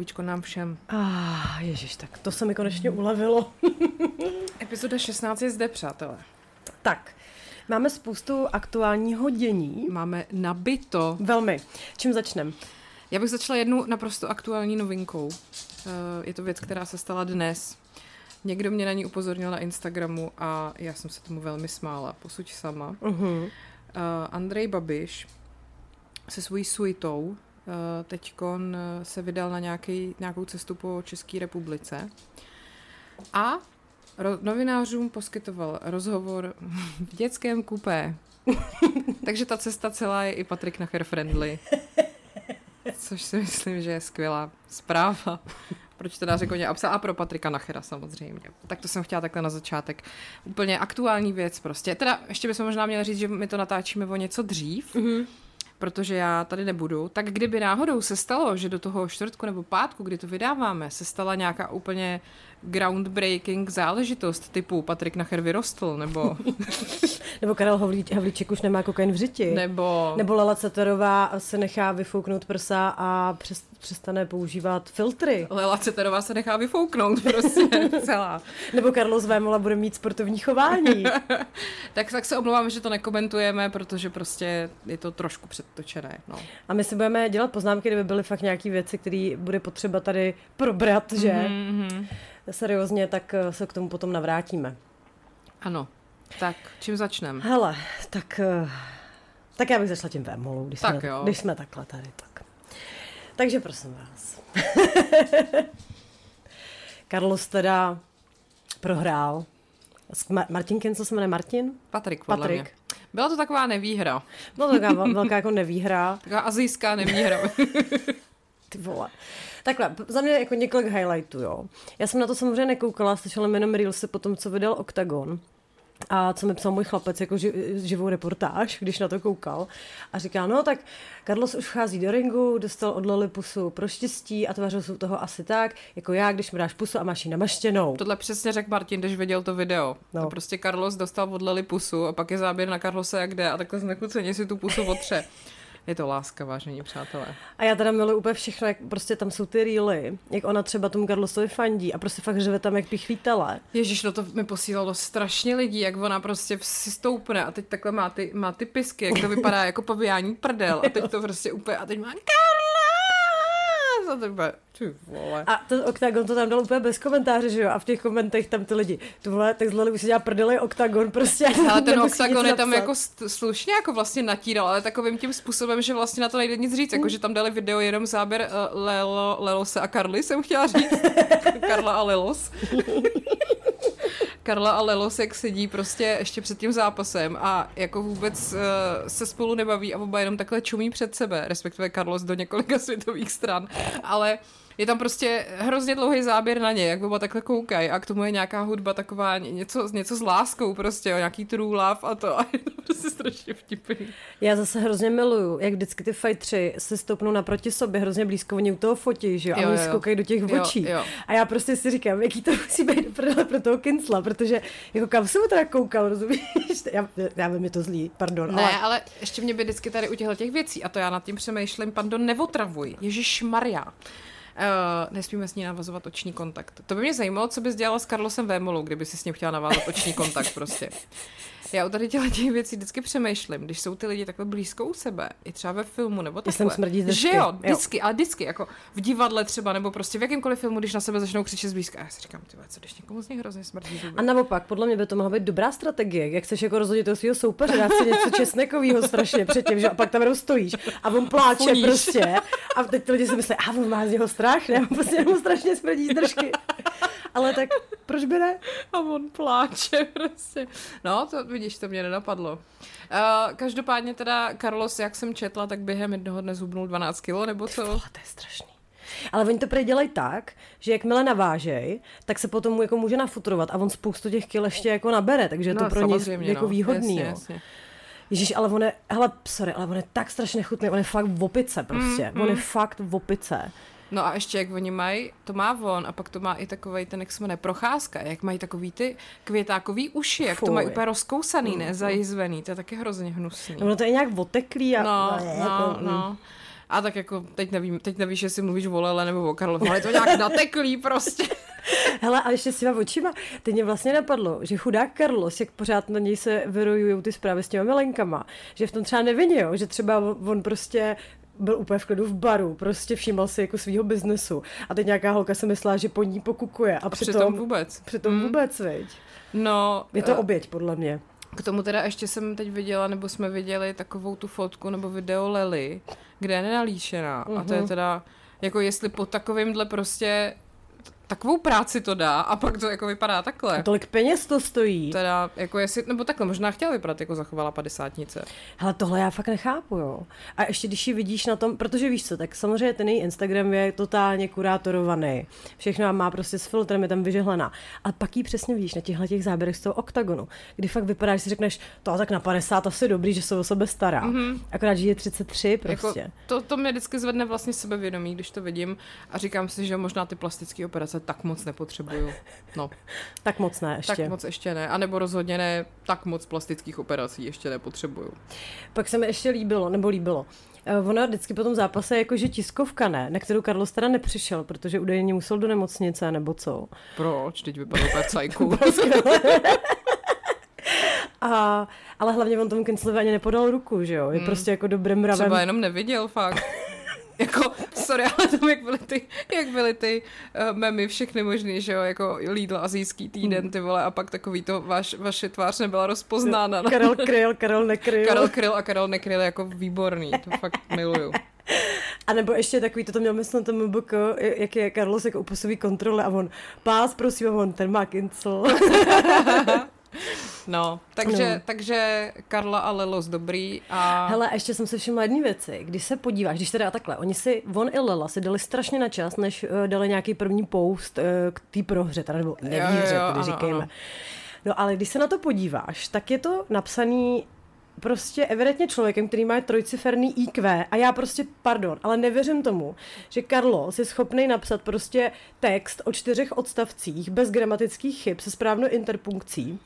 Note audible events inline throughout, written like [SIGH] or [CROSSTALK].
Zdravíčko nám všem. Ah, ježiš, tak to se mi konečně ulevilo. [LAUGHS] Epizoda 16 je zde, přátelé. tak, máme spoustu aktuálního dění. Máme nabito. Velmi. Čím začneme? Já bych začala jednu naprosto aktuální novinkou. Eh, Je to věc, která se stala dnes. Někdo mě na ní upozornil na Instagramu a já jsem se tomu velmi smála. Posuď sama. Uh-huh. Uh, Andrej Babiš se svojí suitou teďkon uh, se vydal na nějaký, nějakou cestu po České republice a ro- novinářům poskytoval rozhovor [LAUGHS] v dětském kupé. [LAUGHS] Takže ta cesta celá je i Patrik Nacher friendly. [LAUGHS] Což si myslím, že je skvělá zpráva. Proč teda řekl mě a pro Patrika Nachera samozřejmě. Tak to jsem chtěla takhle na začátek. Úplně aktuální věc prostě. Teda ještě bychom možná měli říct, že my to natáčíme o něco dřív, mm-hmm. Protože já tady nebudu. Tak kdyby náhodou se stalo, že do toho čtvrtku nebo pátku, kdy to vydáváme, se stala nějaká úplně groundbreaking záležitost typu Patrik Nacher vyrostl, nebo, [LAUGHS] Nebo Karel Havlíč, Havlíček už nemá kokain v řiti. nebo Nebo Lala Ceterová se nechá vyfouknout prsa a přes, přestane používat filtry. Lela Ceterová se nechá vyfouknout [LAUGHS] prostě celá. Nebo Carlos Vémola bude mít sportovní chování. [LAUGHS] Tak, tak se omlouvám, že to nekomentujeme, protože prostě je to trošku předtočené. No. A my si budeme dělat poznámky, kdyby byly fakt nějaké věci, které bude potřeba tady probrat, že? Mm-hmm. Seriózně, tak se k tomu potom navrátíme. Ano. Tak, čím začneme? Hele, tak, eh, tak já bych začala tím Vémolou, když, Tak jsme, jo. když jsme takhle tady. Tak. Takže prosím vás. [LAUGHS] Carlos teda prohrál. S Ma- Martinkem, co se jmenuje Martin? Patrik, podle Patrik. mě. Byla to taková nevýhra. Byla to taková vel- velká jako nevýhra. [LAUGHS] Taková azijská nevýhra. [LAUGHS] Ty vole. Takhle, za mě jako několik highlightů, jo. Já jsem na to samozřejmě nekoukala, slyšela jenom Reelsy po tom, co vydal Octagon. A co mi psal můj chlapec jako ži, živou reportáž, když na to koukal. A říká, no tak Carlos už vchází do ringu, dostal od Lily pusu pro štěstí a tvářil se toho asi tak, jako já, když mi dáš pusu a máš ji namaštěnou. Tohle přesně řekl Martin, když viděl to video. No. To prostě Carlos dostal od Lily pusu a pak je záběr na Carlose jak jde a takhle znekuceně si tu pusu otře. Je to láska, vážení přátelé. A já teda miluji úplně všechno, jak prostě tam jsou ty reely, jak ona třeba tomu Carlosovi fandí a prostě fakt řve tam jak pichlítele. Ježíš, no to mi posílalo strašně lidí, jak ona prostě si stoupne a teď takhle má ty, má ty pisky, jak to vypadá jako paviání prdel a teď to prostě úplně, a teď má Carla! A to úplně, ty vole. A ten Octagon to tam dal úplně bez komentáře, že jo? A v těch komentech tam ty lidi, tohle, tak zlali už se dělá prdele Octagon prostě. Ale [LAUGHS] ten nic je tam jako slušně jako vlastně natíral, ale takovým tím způsobem, že vlastně na to nejde nic říct, jako že tam dali video jenom záběr uh, Lelo, Lelose a Karly, jsem chtěla říct. [LAUGHS] Karla a Lelos. [LAUGHS] Karla a Lelos, jak sedí prostě ještě před tím zápasem a jako vůbec uh, se spolu nebaví a oba jenom takhle čumí před sebe, respektive Carlos do několika světových stran, ale je tam prostě hrozně dlouhý záběr na ně, jak oba takhle koukají a k tomu je nějaká hudba taková ně- něco, něco s láskou prostě, jo, nějaký true love a to [LAUGHS] a je to prostě strašně vtipný. Já zase hrozně miluju, jak vždycky ty fightři se stoupnou naproti sobě, hrozně blízko, oni u toho fotí, že jo, a Jo, oni jo. si koukají do těch Jo, očí. jo. A já prostě si říkám, jaký to musí být prdele pro toho Kincla, protože jako kam jsem mu teda koukal, rozumíš? [LAUGHS] Já, já vím, je to zlý, pardon, Ne, ale ale ještě mě by vždycky tady u těchto těch věcí, a to já nad tím přemýšlím, pardon, neotravuj, Ježíš Maria. Uh, nesmíme s ní navazovat oční kontakt. To by mě zajímalo, co bys dělala s Carlosem Vémolou, kdyby si s ním chtěla navázat oční kontakt prostě. Já u tady těchto těch věcí vždycky přemýšlím, když jsou ty lidi takhle blízko u sebe, i třeba ve filmu nebo takhle. smrdí zdržky. Že jo, Jo. vždycky, ale vždycky, jako v divadle třeba, nebo prostě v jakémkoliv filmu, když na sebe začnou křičet zblízka. A já si říkám, ty co když někomu z nich hrozně smrdí zuby. a naopak, podle mě by to mohla být dobrá strategie, jak chceš jako rozhodit toho svého soupeře, dát si něco česnekového strašně předtím, že a pak tam jenom stojíš a on pláče Funíš. prostě a teď ty lidi si myslí, a on má z něho strach, ne, on prostě mu strašně smrdí z držky. Ale tak proč by ne? A on pláče [LAUGHS] prostě. No, to vidíš, to mě nenapadlo. Uh, každopádně teda Carlos, jak jsem četla, tak během jednoho dne zhubnul 12 kilo, nebo co? Vole, to je strašný. Ale oni to prý dělají tak, že jakmile navážej, tak se potom jako může nafutrovat a on spoustu těch kil ještě jako nabere, takže je to No, pro ně samozřejmě, jako no. výhodný. Jasně, jo. jasně. Ježíš, ale on je, hele, sorry, ale on je tak strašně chutný, on je fakt v opice prostě, Mm, on je mm. fakt v opice. No a ještě jak oni mají, to má on a pak to má i takovej ten, jak se jmenuje, procházka, jak mají takový ty květákový uši, jak to Fuj. mají úplně rozkousaný, ne, zajizvený, to je taky hrozně hnusný. Ono to je nějak oteklý a... No, ne, no, jako, mm. no. A tak jako, teď nevím, teď nevíš, jestli mluvíš o Lele nebo o Karlovi, ale je to nějak nateklý prostě. [LAUGHS] Hele, a ještě s těma očima, teď mě vlastně napadlo, že chudák Carlos, jak pořád na něj se vyrojují ty zprávy s těma milenkama, že v tom třeba nevině, jo, že třeba on prostě byl úplně v klidu v baru, prostě všímal si jako svýho biznesu a teď nějaká holka se myslela, že po ní pokukuje a, A přitom, přitom vůbec. přitom Mm. vůbec, veď. No, Je to eh, oběť, podle mě. K tomu teda ještě jsem teď viděla, nebo jsme viděli takovou tu fotku nebo video Lely, kde je nenalíšená. Uh-huh. A to je Mhm. teda, jako jestli po takovýmhle prostě takovou práci to dá a pak to jako vypadá takhle. Tolik peněz to stojí. Teda, jako jestli, nebo takhle, možná chtěla vypadat jako zachovala padesátnice. Hele, tohle já fakt nechápu, jo. A ještě když ji vidíš na tom, protože víš co, tak samozřejmě ten její Instagram je totálně kurátorovaný. Všechno má prostě s filtrem, je tam vyžehlená. A pak ji přesně vidíš na těchto těch záběrech z toho oktagonu, kdy fakt vypadá, že si řekneš, to tak na 50 asi dobrý, že se o sebe stará. Mm-hmm. Akorát, že je 33 prostě. Jako, to, to mě vždycky zvedne vlastně sebevědomí, když to vidím a říkám si, že možná ty plastické operace tak moc nepotřebuju. No, [LAUGHS] Tak moc ne ještě. tak moc ještě ne. A nebo rozhodně ne tak moc plastických operací ještě nepotřebuju. Pak se mi ještě líbilo, nebo líbilo. Eh, Ona vždycky po tom zápase jakože tiskovka ne, na kterou Carlos teda nepřišel, protože údajně musel do nemocnice nebo co. Proč? Teď vypadá úplně v cajku. [LAUGHS] [LAUGHS] A, ale hlavně on tomu Kinslovi ani nepodal ruku, že jo? Je hmm. prostě jako dobrým mravem. Třeba jenom neviděl fakt. Jako, sorry, [LAUGHS] ale tam jak byly ty, jak byly ty uh, memy všechny možný, že jo, jako Lidl azijský týden, ty vole, a pak takový to, váš, vaše tvář nebyla rozpoznána. No. Karel [LAUGHS] kryl, Karel nekryl. Karel kryl a Karel nekryl jako výborný, to fakt miluju. [LAUGHS] A nebo ještě takový, to, to měl myslet tomu BK, jak je Carlos jako u kontrole a on, pás, prosím, a on, ten má kincel. No, takže, No. takže Karla a Lelos dobrý a... Hele, ještě jsem se všimla jedné věci. Když se podíváš, když teda takhle, oni si, on i Lela si dali strašně na čas, než uh, dali nějaký první post uh, k té prohře, teda, nebo nevýhře, jo, tedy ano, říkejme. ano. No ale když se na to podíváš, tak je to napsaný prostě evidentně člověkem, který má trojciferný IQ a já prostě, pardon, ale nevěřím tomu, že Carlos je schopný napsat prostě text o čtyřech odstavcích bez gramatických chyb se správnou interpunkcí.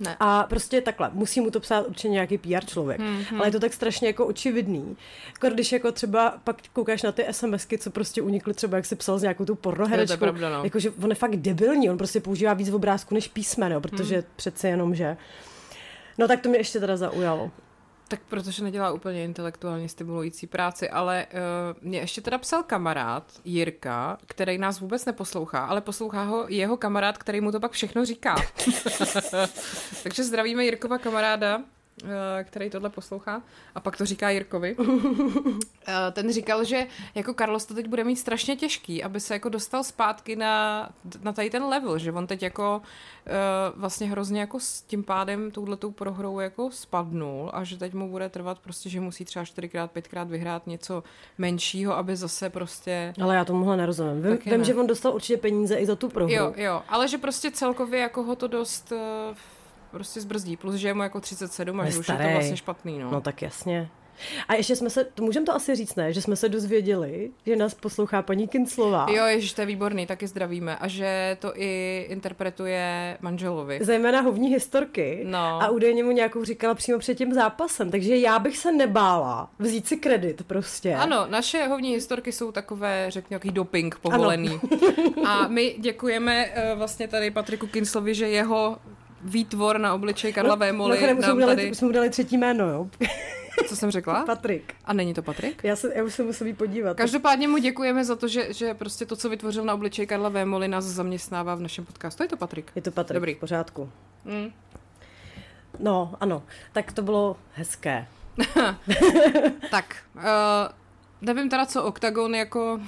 Ne. A prostě takhle, musí mu to psát určitě nějaký PR člověk. Hmm, Mm-hmm. Ale je to tak strašně jako očividný. Jako když jako třeba pak koukáš na ty SMSky, co prostě unikly třeba, jak se psal s nějakou tu pornoherečkou. Jo, to je pravda, no. Jakože on je fakt debilní, on prostě používá víc obrázků než písmen, jo, protože Hmm. přece jenom, že... No tak to mě ještě teda zaujalo. Tak protože nedělá úplně intelektuálně stimulující práci, ale uh, mě ještě teda psal kamarád Jirka, který nás vůbec neposlouchá, ale poslouchá ho jeho kamarád, který mu to pak všechno říká. [LAUGHS] Takže zdravíme Jirkova kamaráda, který tohle poslouchá a pak to říká Jirkovi. [LAUGHS] Eh, Ten říkal, že jako Carlos to teď bude mít strašně těžký, aby se jako dostal zpátky na, na tady ten level, že on teď jako eh, vlastně hrozně jako s tím pádem touhletou prohrou jako spadnul a že teď mu bude trvat prostě, že musí třeba čtyřikrát, pětkrát vyhrát něco menšího, aby zase prostě Ale já tomuhle nerozumím. Vím, vím ne. že on dostal určitě peníze i za tu prohru. Jo, jo, ale že prostě celkově jako ho to dost eh, prostě zbrzdí, plus že je mu jako 37 a už je to vlastně špatný, no. No tak jasně. A ještě jsme se, to můžeme to asi říct, ne? Že jsme se dozvěděli, že nás poslouchá paní Kinclová. Jo, ježiš, to je výborný, taky zdravíme. A že to i interpretuje manželovi. Zejména hovní historky. No. A údajně mu nějakou říkala přímo před tím zápasem. Takže já bych se nebála vzít si kredit prostě. Ano, naše hovní historky jsou takové, řekněme, jaký doping povolený. [LAUGHS] A my děkujeme uh, vlastně tady Patriku Kinslovi, že jeho výtvor na obličej Karla Vémoly Mimochodem, už jsme nám dali, tady... jsme mu dali třetí jméno, jo? [LAUGHS] Co jsem řekla? Patrik. A není to Patrik? Já, se, já už se musím podívat. Každopádně mu děkujeme za to, že, že prostě to, co vytvořil na obličej Karla Vémoly, nás zaměstnává v našem podcastu. Je to Patrik? Je to Patrik, Dobrý. v pořádku. Mm. No, ano. Tak to bylo hezké. [LAUGHS] Tak, uh, nevím teda, co Octagon jako...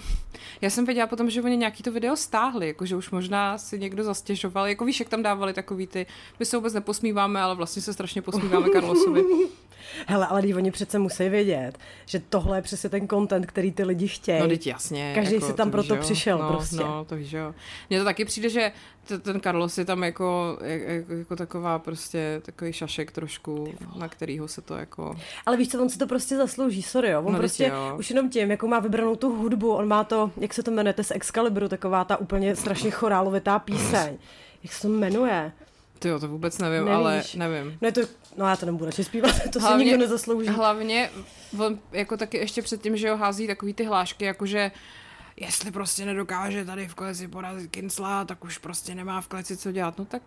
Já jsem věděla potom, že oni nějaký to video stáhli, jako že už možná si někdo zastěžoval, jako víš, jak tam dávali takový ty, my se vůbec neposmíváme, ale vlastně se strašně posmíváme Carlosovi. [LAUGHS] Hele, ale oni přece musí vědět, že tohle je přesně ten content, který ty lidi chtějí. No, teď jasně. Každý jako, si tam to proto víš, přišel no, prostě. No, to víš, jo. Mně to taky přijde, že t- ten Carlos je tam jako, jako, jako taková prostě takový šašek trošku, na kterýho se to jako... Ale víš co, on si to prostě zaslouží, sorry, jo. On No, prostě jo. už jenom tím, jakou má vybranou tu hudbu, on má to, jak se to jmenuje, to z Excaliburu, taková ta úplně strašně chorálovitá píseň. Jak se to jmenuje? Ty jo, to vůbec nevím, Nevíš. ale nevím. No je to, no já to nebudu radši zpívat, [LAUGHS] to si nikdo nezaslouží. Hlavně, on jako taky ještě předtím, že ho hází takový ty hlášky, jakože jestli prostě nedokáže tady v kleci porazit Kincla, tak už prostě nemá v kleci co dělat. No tak,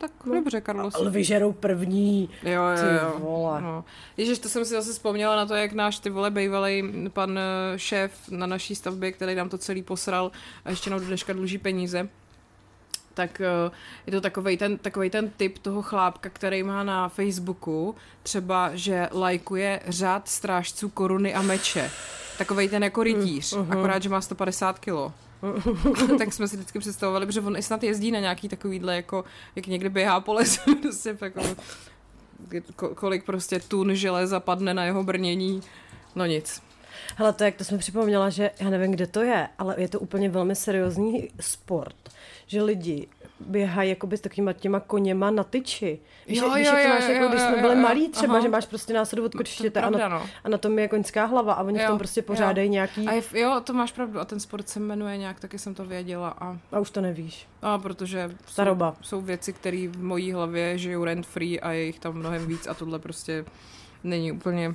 tak no, dobře, Carlos. Ale vyžerou první. Jo, jo, Ty jo. vole. No. Ježiš, to jsem si zase vzpomněla na to, jak náš ty vole bejvalej pan eh, šéf na naší stavbě, který nám to celý posral a ještě nám do dneška dluží peníze, tak eh, je to takovej ten, takovej ten typ toho chlápka, který má na Facebooku třeba, že lajkuje řád strážců koruny a meče. Takovej ten jako rytíř, Mhm. akorát, že má 150 kilo. [LAUGHS] tak jsme si vždycky představovali, protože on i snad jezdí na nějaký takovýhle, jako jak někde běhá po lesu, [LAUGHS] prostě jako, ko- kolik prostě tun železa padne na jeho brnění. No nic. Hele, to jak to jsem připomněla, že já nevím, kde to je, ale je to úplně velmi seriózní sport, že lidi běhají jakoby s takovýma těma koněma na tyči. Víš, Jo, víš jo, jak to jo, máš, jo, jako když jo, jsme jo, byli jo. malí třeba, Aha. že máš prostě následu od kočištěte a, na, no. a na tom je koňská hlava a oni v Jo, tom prostě jo. pořádají nějaký... A je, jo, to máš pravdu. A ten sport se jmenuje nějak, taky jsem to věděla. A, A už to nevíš. a protože jsou, Staroba. jsou věci, které v mojí hlavě žijou rent free a je jich tam mnohem víc a tohle prostě není úplně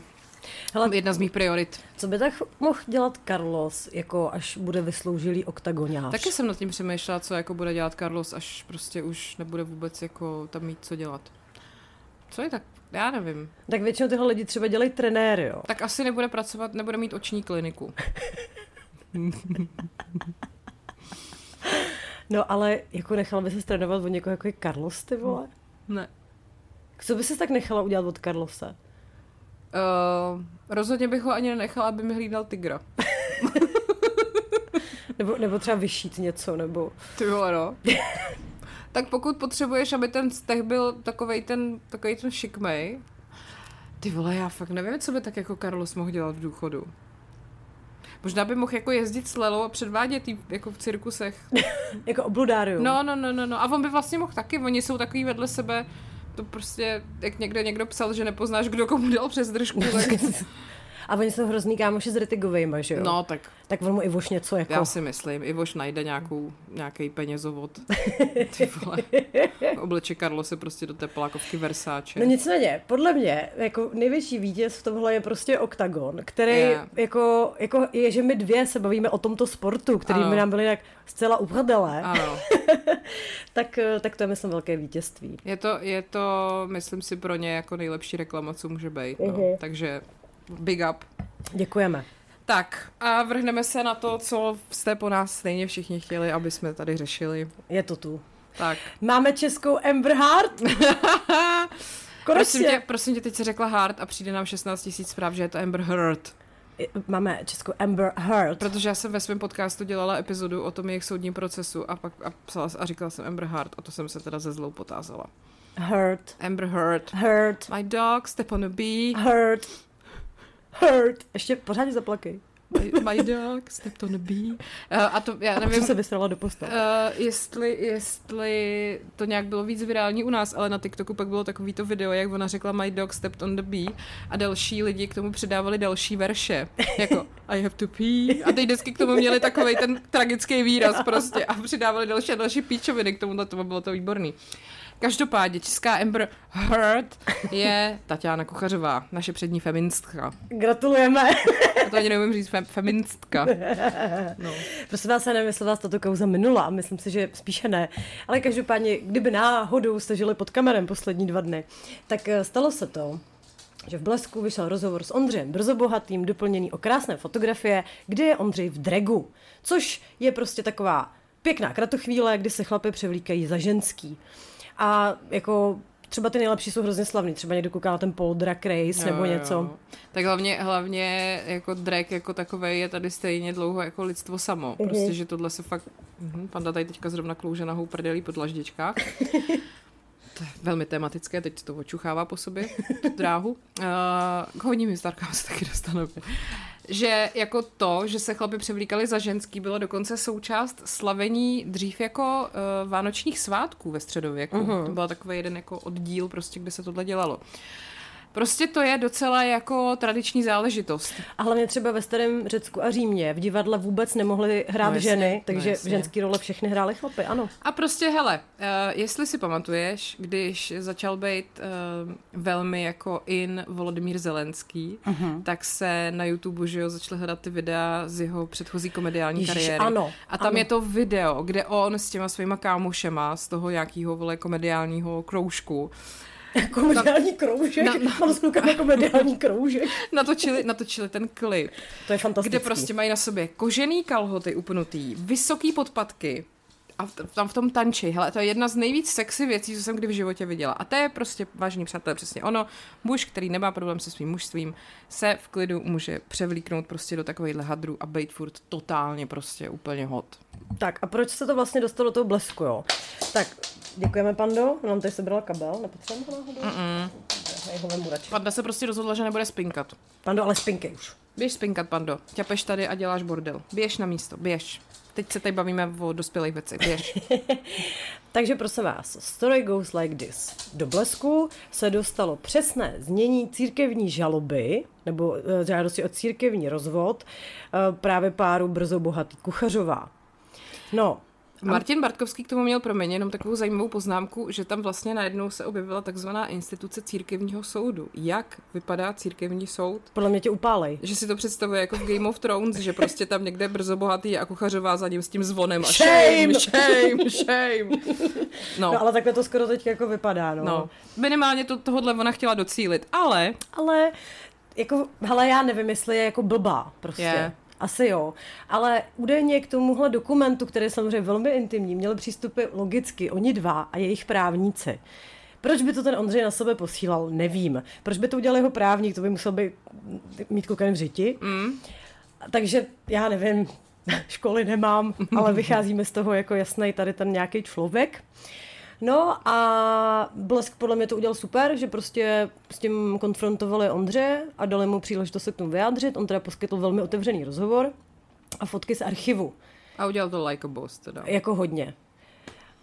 Hele, jedna z mých priorit. co by tak mohl dělat Carlos, jako až bude vysloužilý oktagonář? Taky jsem nad tím přemýšlela, co jako bude dělat Carlos, až prostě už nebude vůbec jako tam mít co dělat. Co je tak? Já nevím. Tak většinou tyhle lidi třeba dělají trenéry, jo. Tak asi nebude pracovat, nebude mít oční kliniku. [LAUGHS] No ale jako nechala by se trénovat od někoho jako je Carlos, ty vole? Ne. Co by se tak nechala udělat od Carlose? Uh, rozhodně bych ho ani nenechala, aby mi hlídal tygra. [LAUGHS] Nebo, nebo třeba vyšít něco, nebo... Ty vole, no. tak pokud potřebuješ, aby ten steh byl takovej ten, takovej ten šikmej, ty vole, já fakt nevím, co by tak jako Carlos mohl dělat v důchodu. Možná by mohl jako jezdit s Lelou a předvádět jí jako v cirkusech. [LAUGHS] Jako obludárium. No, no, no, no, no. A on by vlastně mohl taky, oni jsou takový vedle sebe, to prostě, jak někde někdo psal, že nepoznáš, kdo komu dal přes držku, [LAUGHS] tak... A oni jsou hrozný kámoši s Ritigovejma, že jo? No, tak Tak on mu i voš něco jako... já si myslím, Ivoš najde nějakou, nějaký penězovod. [LAUGHS] Ty vole. Obleče Karlo se prostě do té plákovky Versace. No nicméně, podle mě, jako největší vítěz v tomhle je prostě OKTAGON, který Je. jako, jako je, že my dvě se bavíme o tomto sportu, který Ano. by nám byli jak zcela uprdele, Ano. [LAUGHS] tak, eh, tak to je myslím velké vítězství. Je to, je to, myslím si, pro ně jako nejlepší reklama, co může být. No. Mhm. Takže big up. Děkujeme. Tak a vrhneme se na to, co jste po nás stejně všichni chtěli, aby jsme tady řešili. Je to tu. Tak. Máme českou Amber Heard. [LAUGHS] Prosím tě, prosím tě, teď se řekla Hard a přijde nám 16 tisíc zpráv, že je to Amber Heard. Máme českou Amber Heard. Protože já jsem ve svém podcastu dělala epizodu o tom jejich soudním procesu a pak a, psala, a říkala jsem Amber Heard a to jsem se teda ze zlou potázala. Heard. Amber Heard. Heard. My dog, step on a bee. Heard. Heard. Ještě pořádně zaplakej. My, my dog, stepped on a bee. Uh, a to, já A nevím, se vysrala do postele. Uh, jestli, jestli to nějak bylo víc virální u nás, ale na TikToku pak bylo takový to video, jak ona řekla My dog stepped on the bee a další lidi k tomu přidávali další verše, jako I have to pee a teď vždycky k tomu měli takový ten tragický výraz prostě a přidávali další a další píčoviny k tomu, to bylo to výborný. Každopádně česká Amber Heard je Tatiana Kuchařová, naše přední feministka. Gratulujeme. Já to ani neumím říct, fem, feministka. No. Prosím vás, já nevím, jestli vás tato kauza minula, a myslím si, že spíše ne. Ale každopádně, kdyby náhodou jste žili pod kamerem poslední dva dny, tak eh, stalo se to, že v Blesku vyšel rozhovor s Ondřejem Brzobohatým, doplněný o krásné fotografie, kde je Ondřej v dregu, což je prostě taková pěkná kratochvíle, kdy se chlapy převlíkají za ženský. A jako třeba ty nejlepší jsou hrozně slavný, třeba někdo kouká na ten Paul Drag Race nebo Jo, jo, něco. jo. Tak hlavně, hlavně jako drag jako takový je tady stejně dlouho jako lidstvo samo. Mhm. Prostě, že tohle se fakt... Mhm, panda tady teďka zrovna klouže nahou prdelí po dlaždičkách. [LAUGHS] to je velmi tematické, teď to očuchává po sobě, tu dráhu. Uh, k hodním historkám se taky dostaneme. Že jako to, že se chlapi převlíkali za ženský, bylo dokonce součást slavení dřív jako uh, vánočních svátků ve středověku. Uh-huh. To byl takový jeden jako oddíl, prostě, kde se tohle dělalo. Uh, Prostě to je docela jako tradiční záležitost. A hlavně třeba ve starém Řecku a Římě v divadle vůbec nemohly hrát no jasně, ženy, no takže no ženský role všechny hrály chlapy, ano. A prostě, hele, uh, jestli si pamatuješ, když začal být uh, velmi jako in Volodymír Zelenský, uh-huh. tak se na YouTube, že jo, začaly hledat ty videa z jeho předchozí komediální Ježiš, kariéry. Ano, a tam ano. je to video, kde on s těma svýma kámošema z toho nějakého vole komediálního kroužku [LAUGHS] jako mediální kroužek? Na, na, Mám s klukama [LAUGHS] jako mediální kroužek. [LAUGHS] natočili, natočili ten klip. To je fantastické. Kde prostě mají na sobě kožený kalhoty upnutý, vysoký podpatky, a tam v tom tanči. Hele, to je jedna z nejvíc sexy věcí, co jsem kdy v životě viděla. A to je prostě, vážení přátelé, přesně ono. Muž, který nemá problém se svým mužstvím, se v klidu může převlíknout prostě do takovýchhle hadrů a být furt totálně prostě úplně hot. Tak a proč se to vlastně dostalo do toho blesku, jo? Tak, děkujeme, Pando. Nám tady sebrala kabel, nepotřebujeme ho náhodou? Mm-mm. Panda se prostě rozhodla, že nebude spinkat. Pando, ale spinky už. Běž spinkat, Pando. Ťapeš tady a děláš bordel. Běž na místo, běž. Teď se tady bavíme o dospělých věcech, běž. [LAUGHS] Takže prosím vás, story goes like this. Do blesku se dostalo přesné znění církevní žaloby, nebo e, žádosti o církevní rozvod e, právě páru brzo bohatý Kuchařová. No, Martin Bartkovský k tomu měl pro mě jenom takovou zajímavou poznámku, že tam vlastně najednou se objevila takzvaná instituce církevního soudu. Jak vypadá církevní soud? Podle mě tě upálej. Že si to představuje jako v Game of Thrones, že prostě tam někde brzo bohatý a kuchařová za ním s tím zvonem a shame, shame, shame. No. no ale takhle to skoro teď jako vypadá, no. no. Minimálně to, tohohle ona chtěla docílit, ale... Ale jako, hele, já nevím, jestli je jako blbá prostě. Yeah. Asi jo. Ale údajně k tomuhle dokumentu, který je samozřejmě velmi intimní, měli přístupy logicky oni dva a jejich právníci. Proč by to ten Ondřej na sebe posílal, nevím. Proč by to udělal jeho právník, to by musel být, mít kokain v řiti. Mm. Takže já nevím, [LAUGHS] školy nemám, ale vycházíme z toho jako jasný tady ten nějaký člověk. No a Blesk podle mě to udělal super, že prostě s tím konfrontovali Ondře a dali mu příležitost se k tomu vyjádřit. On teda poskytl velmi otevřený rozhovor a fotky z archivu. A udělal to like a boss teda. Jako hodně.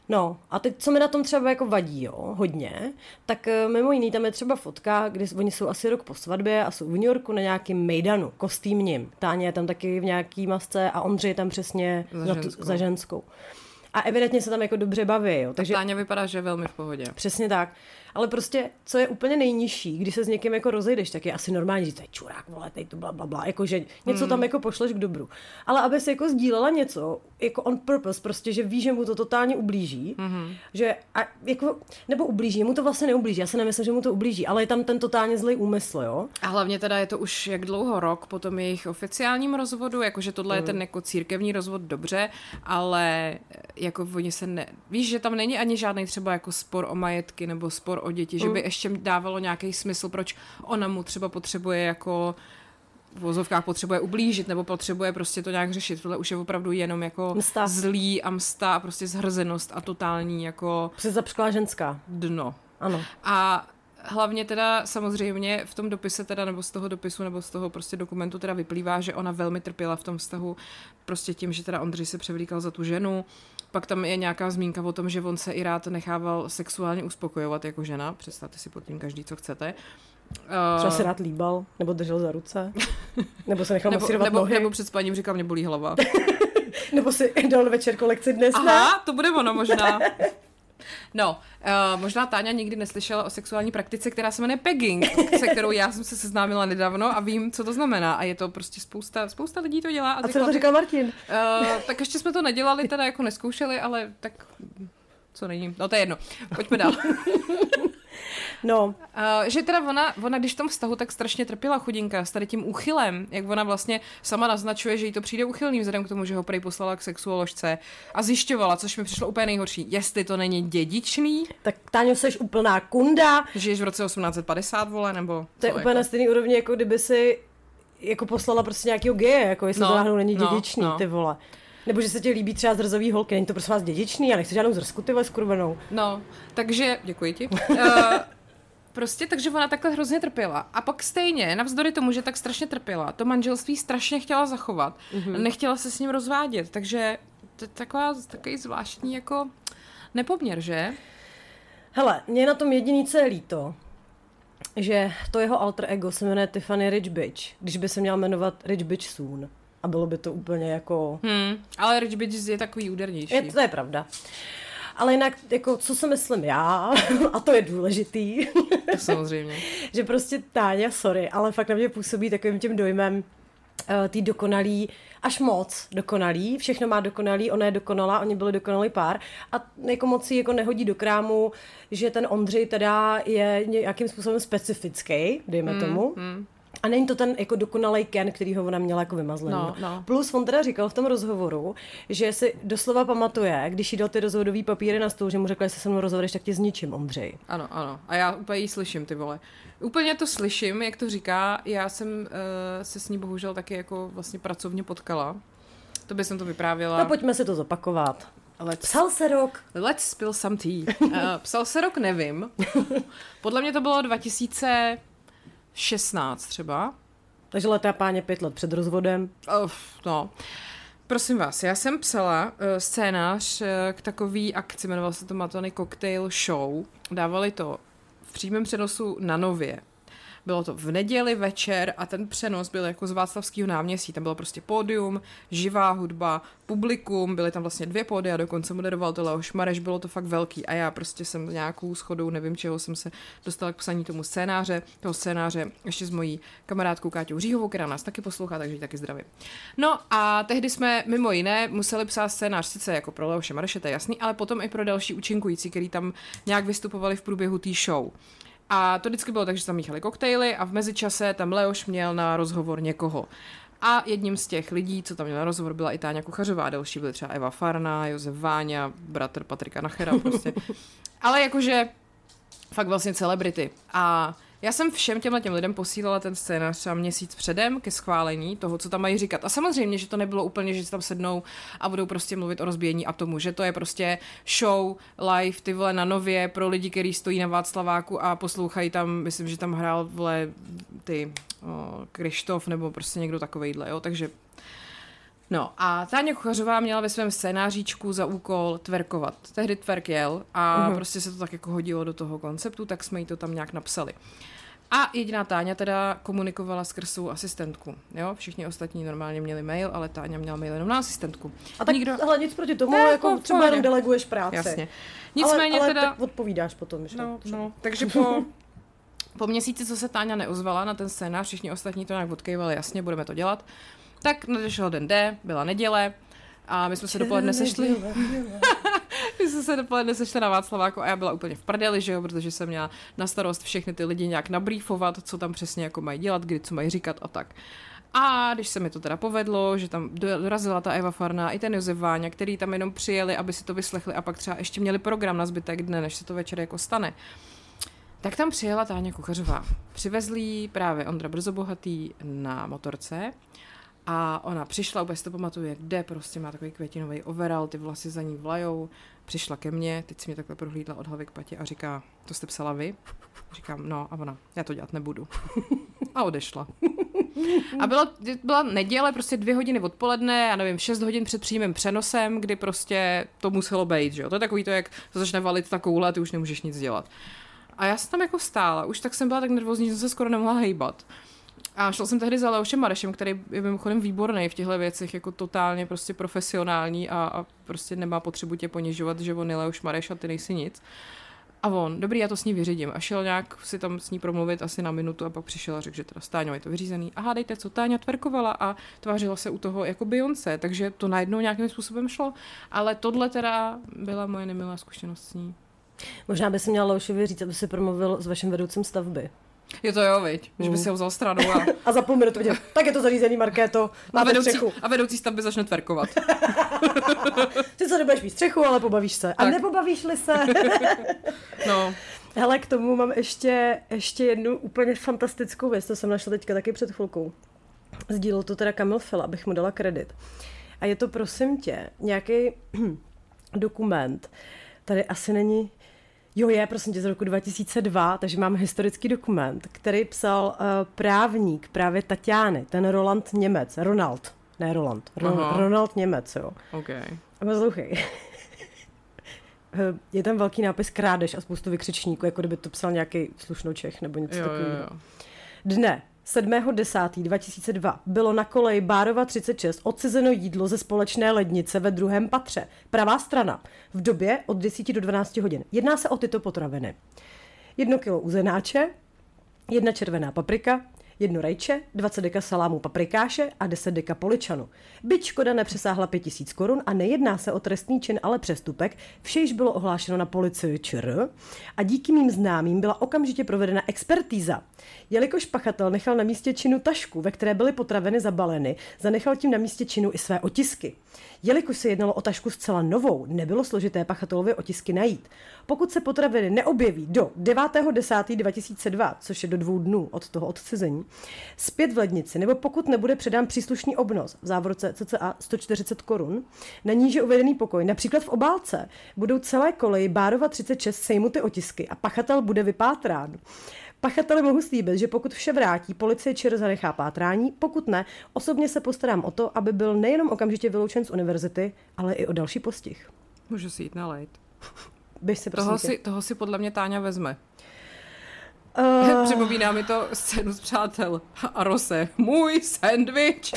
No a teď, co mi na tom třeba jako vadí, jo, hodně, tak eh, mimo jiný tam je třeba fotka, kdy oni jsou asi rok po svatbě a jsou v New Yorku na nějakým mejdanu, kostýmním. Táně je tam taky v nějaký masce a Ondřej je tam přesně za ženskou. Tu, za ženskou. A evidentně se tam jako dobře baví. Jo. Takže... Táně vypadá, že je velmi v pohodě. Přesně tak. Ale prostě, co je úplně nejnižší, když se s někým jako rozejdeš, tak je asi normální, že to je čurák, vole, teď to bla, bla, bla, jako, že něco hmm. tam jako pošleš k dobru. Ale aby si jako sdílela něco, jako on purpose, prostě, že ví, že mu to totálně ublíží, hmm. že a jako, nebo ublíží, mu to vlastně neublíží, já se nemyslím, že mu to ublíží, ale je tam ten totálně zlý úmysl, jo. A hlavně teda je to už jak dlouho rok po tom jejich oficiálním rozvodu, jakože tohle hmm. je ten jako církevní rozvod dobře, ale jako oni se ne, víš, že tam není ani žádný třeba jako spor o majetky nebo spor o děti, že by mm. ještě dávalo nějaký smysl, proč ona mu třeba potřebuje jako v vozovkách potřebuje ublížit nebo potřebuje prostě to nějak řešit. Tohle už je opravdu jenom jako msta. zlý a msta a prostě zhrzenost a totální jako... Přezapšklá ženská. Dno. Ano. A hlavně teda samozřejmě v tom dopise teda, nebo z toho dopisu, nebo z toho prostě dokumentu teda vyplývá, že ona velmi trpěla v tom vztahu prostě tím, že teda Ondřej se převlíkal za tu ženu, pak tam je nějaká zmínka o tom, že on se i rád nechával sexuálně uspokojovat jako žena. Představte si pod tím každý, co chcete. Třeba se rád líbal, nebo držel za ruce, [LAUGHS] nebo se nechal nebo, masírovat nebo, nohy. Nebo před spaním říkal, mě bolí hlava. [LAUGHS] nebo si dal večer kolekci dnes, Aha, ne? to bude ono možná. [LAUGHS] No, uh, možná Táňa nikdy neslyšela o sexuální praktice, která se jmenuje pegging, se kterou já jsem se seznámila nedávno a vím, co to znamená. A je to prostě spousta, spousta lidí to dělá. A, a co to říkal Martin? Uh, tak ještě jsme to nedělali, teda jako neskoušeli, ale tak co není. No to je jedno. Pojďme dál. [LAUGHS] No. Uh, že teda ona, ona, když v tom vztahu tak strašně trpěla chudinka s tady tím úchylem, jak ona vlastně sama naznačuje, že jí to přijde úchylný vzhledem k tomu, že ho prej poslala k sexuoložce a zjišťovala, což mi přišlo úplně nejhorší, jestli to není dědičný. Tak Táňo, seš úplná kunda. Žiješ v roce 1850, vole, nebo... To je úplně jako? na stejný úrovni, jako kdyby si jako poslala prostě nějakého geje, jako jestli no, to náhodou není no, dědičný, no. ty vole. Nebo že se ti líbí třeba zrzový holky, není to prosím vás dědičný, já nechci žádnou zrsku, ty skurvenou. No, takže, děkuji ti. Uh, [LAUGHS] prostě takže ona takhle hrozně trpěla. A pak stejně, navzdory tomu, že tak strašně trpěla, to manželství strašně chtěla zachovat. Mm-hmm. Nechtěla se s ním rozvádět, takže to je taková, takový zvláštní jako nepoměr, že? Hele, mě na tom jediný, co je líto, že to jeho alter ego se jmenuje Tiffany Rich Bitch, když by se měl jmenovat Rich Bitch Soon. A bylo by to úplně jako... Hmm, ale Rich Bitch je takový údernější. Je, to je pravda. Ale jinak, jako, co si myslím já, [LAUGHS] a to je důležitý, to samozřejmě. [LAUGHS] že prostě Táňa, sorry, ale fakt na mě působí takovým tím dojmem uh, tý dokonalý, až moc dokonalý, všechno má dokonalý, ona je dokonalá, oni byli dokonalý pár a jako moc si jako nehodí do krámu, že ten Ondřej teda je nějakým způsobem specifický, dejme mm, tomu. Mm. A není to ten jako dokonalý Ken, který ho ona měla jako vymazlený. No, no. Plus on teda říkal v tom rozhovoru, že si doslova pamatuje, když jí dal ty rozhodový papíry na stůl, že mu řekl, že se se mnou rozhodeš, tak tě zničím, Ondřej. Ano, ano. A já úplně jí slyším, ty vole. Úplně to slyším, jak to říká. Já jsem uh, se s ní bohužel taky jako vlastně pracovně potkala. To by jsem to vyprávěla. No pojďme si to zopakovat. Let's, psal se rok. Let's spill some tea. Uh, psal se rok, nevím. [LAUGHS] Podle mě to bylo 2000 16 třeba. Takže letá páně pět let před rozvodem. Uf, no. Prosím vás, já jsem psala uh, scénář uh, k takový akci, jmenoval se to Matony Cocktail Show. Dávali to v přímém přenosu na Nově. Bylo to v neděli večer a ten přenos byl jako z Václavského náměstí. Tam bylo prostě pódium, živá hudba, publikum, byly tam vlastně dvě pódia, dokonce moderoval to Leoš Mareš, bylo to fakt velký a já prostě jsem nějakou schodou, nevím čeho, jsem se dostala k psaní tomu scénáře, toho scénáře ještě s mojí kamarádkou Káťou Říhovou, která nás taky poslouchá, takže ji taky zdravím. No a tehdy jsme mimo jiné museli psát scénář sice jako pro Leoše Mareše, to je jasný, ale potom i pro další účinkující, který tam nějak vystupovali v průběhu té show. A to vždycky bylo tak, že tam míchali koktejly a v mezičase tam Leoš měl na rozhovor někoho. A jedním z těch lidí, co tam měl na rozhovor, byla i Táňa Kuchařová, další byly třeba Eva Farna, Josef Váňa, bratr Patrika Nachera prostě. [LAUGHS] Ale jakože fakt vlastně celebrity. A já jsem všem těmhle těm lidem posílala ten scénář třeba měsíc předem ke schválení toho, co tam mají říkat. A samozřejmě, že to nebylo úplně, že si tam sednou a budou prostě mluvit o rozbíjení atomu, že to je prostě show live, ty vole na nově pro lidi, kteří stojí na Václaváku a poslouchají tam, myslím, že tam hrál vole ty Krištof nebo prostě někdo takovejhle, jo, takže No a Táně Kuchařová měla ve svém scénáříčku za úkol tverkovat. Tehdy tverk jel a uh-huh. prostě se to tak jako hodilo do toho konceptu, tak jsme jí to tam nějak napsali. A jediná Táňa teda komunikovala skrz svou asistentku. Jo? Všichni ostatní normálně měli mail, ale Táňa měla mail jenom na asistentku. A tak Nikdo... ale nic proti tomu, ne, jako, jako třeba jenom deleguješ práci. Jasně. Nicméně ale, ale teda... Tak odpovídáš potom. Že? No, no, takže po, [LAUGHS] po měsíci, co se Táňa neozvala na ten scénář, všichni ostatní to nějak odkejvali, jasně, budeme to dělat, tak nadešel den D, byla neděle a my jsme se dopoledne sešli. [LAUGHS] [LAUGHS] my jsme se dopoledne sešli na Václaváku a já byla úplně v prdeli, že jo, protože jsem měla na starost všechny ty lidi nějak nabrýfovat, co tam přesně jako mají dělat, kdy co mají říkat a tak. A když se mi to teda povedlo, že tam dorazila ta Eva Farna i ten Josef Váňa, který tam jenom přijeli, aby si to vyslechli a pak třeba ještě měli program na zbytek dne, než se to večer jako stane. Tak tam přijela Táně Kuchařová. Přivezli právě Ondra Brzobohatý na motorce a ona přišla, si to pamatuje, kde prostě má takový květinový overall, ty vlasy za ní vlajou, přišla ke mně, teď si mě takhle prohlídla od hlavy k patě a říká, to jste psala vy? Říkám, no a ona, já to dělat nebudu. a odešla. A byla, byla neděle, prostě dvě hodiny odpoledne, já nevím, šest hodin před přímým přenosem, kdy prostě to muselo být, že jo. To je takový to, jak to začne valit ta koule ty už nemůžeš nic dělat. A já jsem tam jako stála, už tak jsem byla tak nervózní, že jsem se skoro nemohla hejbat. A šel jsem tehdy za Leošem Marešem, který je mimochodem výborný v těchto věcech, jako totálně prostě profesionální a, a prostě nemá potřebu tě ponižovat, že on je Leoš Mareš a ty nejsi nic. A on, dobrý, já to s ní vyřídím. A šel nějak si tam s ní promluvit asi na minutu a pak přišel a řekl, že teda Stáňo je to vyřízený. A hádejte, co Táňa tverkovala a tvářila se u toho jako Beyoncé, takže to najednou nějakým způsobem šlo. Ale tohle teda byla moje nemilá zkušenost s ní. Možná by si měla Leošovi říct, aby si promluvil s vaším vedoucím stavby. Je to jo, viď? Že by si ho vzal stranu a... [LAUGHS] a za půl minuty viděl, tak je to zařízený, Markéto, a vedoucí, střechu. A vedoucí stavby začne tverkovat. [LAUGHS] Ty se nebudeš mít střechu, ale pobavíš se. Tak. A nepobavíš-li se? [LAUGHS] no. Hele, k tomu mám ještě, ještě jednu úplně fantastickou věc, to jsem našla teďka taky před chvilkou. Sdílel to teda Kamil Fila, abych mu dala kredit. A je to, prosím tě, nějaký [CLEARS THROAT] dokument, tady asi není, Jo, je, prosím tě, z roku 2002, takže mám historický dokument, který psal uh, právník právě Tatiany, ten Roland Němec, Ronald, ne Roland, Ron, Ronald Němec, jo. OK. A poslouchej. [LAUGHS] Eh, je tam velký nápis krádež a spoustu vykřičníků, jako kdyby to psal nějaký slušnočech nebo něco takového. Dne 7.10.2002 bylo na koleji Bárova 36 odcizeno jídlo ze společné lednice ve druhém patře. Pravá strana. V době od 10 do 12 hodin. Jedná se o tyto potraviny. Jedno kilo uzenáče, jedna červená paprika, jedno rajče, 20 deka salámu paprikáše a 10 deka poličanu. Byť škoda nepřesáhla 5000 korun a nejedná se o trestný čin, ale přestupek, vše již bylo ohlášeno na policii ČR a díky mým známým byla okamžitě provedena expertíza. Jelikož pachatel nechal na místě činu tašku, ve které byly potraviny zabaleny, zanechal tím na místě činu i své otisky. Jelikož se jednalo o tašku zcela novou, nebylo složité pachatelově otisky najít. Pokud se potraviny neobjeví do 9.10.2002, což je do dvou dnů od toho odcizení, zpět v lednici, nebo pokud nebude předán příslušný obnos v závorce cca 140 korun, na níže uvedený pokoj, například v obálce, budou celé koleji Bárova 36 sejmuty otisky a pachatel bude vypátrán. Pachateli mohu slíbit, že pokud vše vrátí, policie ČR zanechá pátrání, pokud ne, osobně se postarám o to, aby byl nejenom okamžitě vyloučen z univerzity, ale i o další postih. Můžu si jít nalejt. Běž si, toho, si, toho si podle mě Táňa vezme. Uh... [LAUGHS] Připomíná mi to scénu z přátel. A Rose, můj sandwich,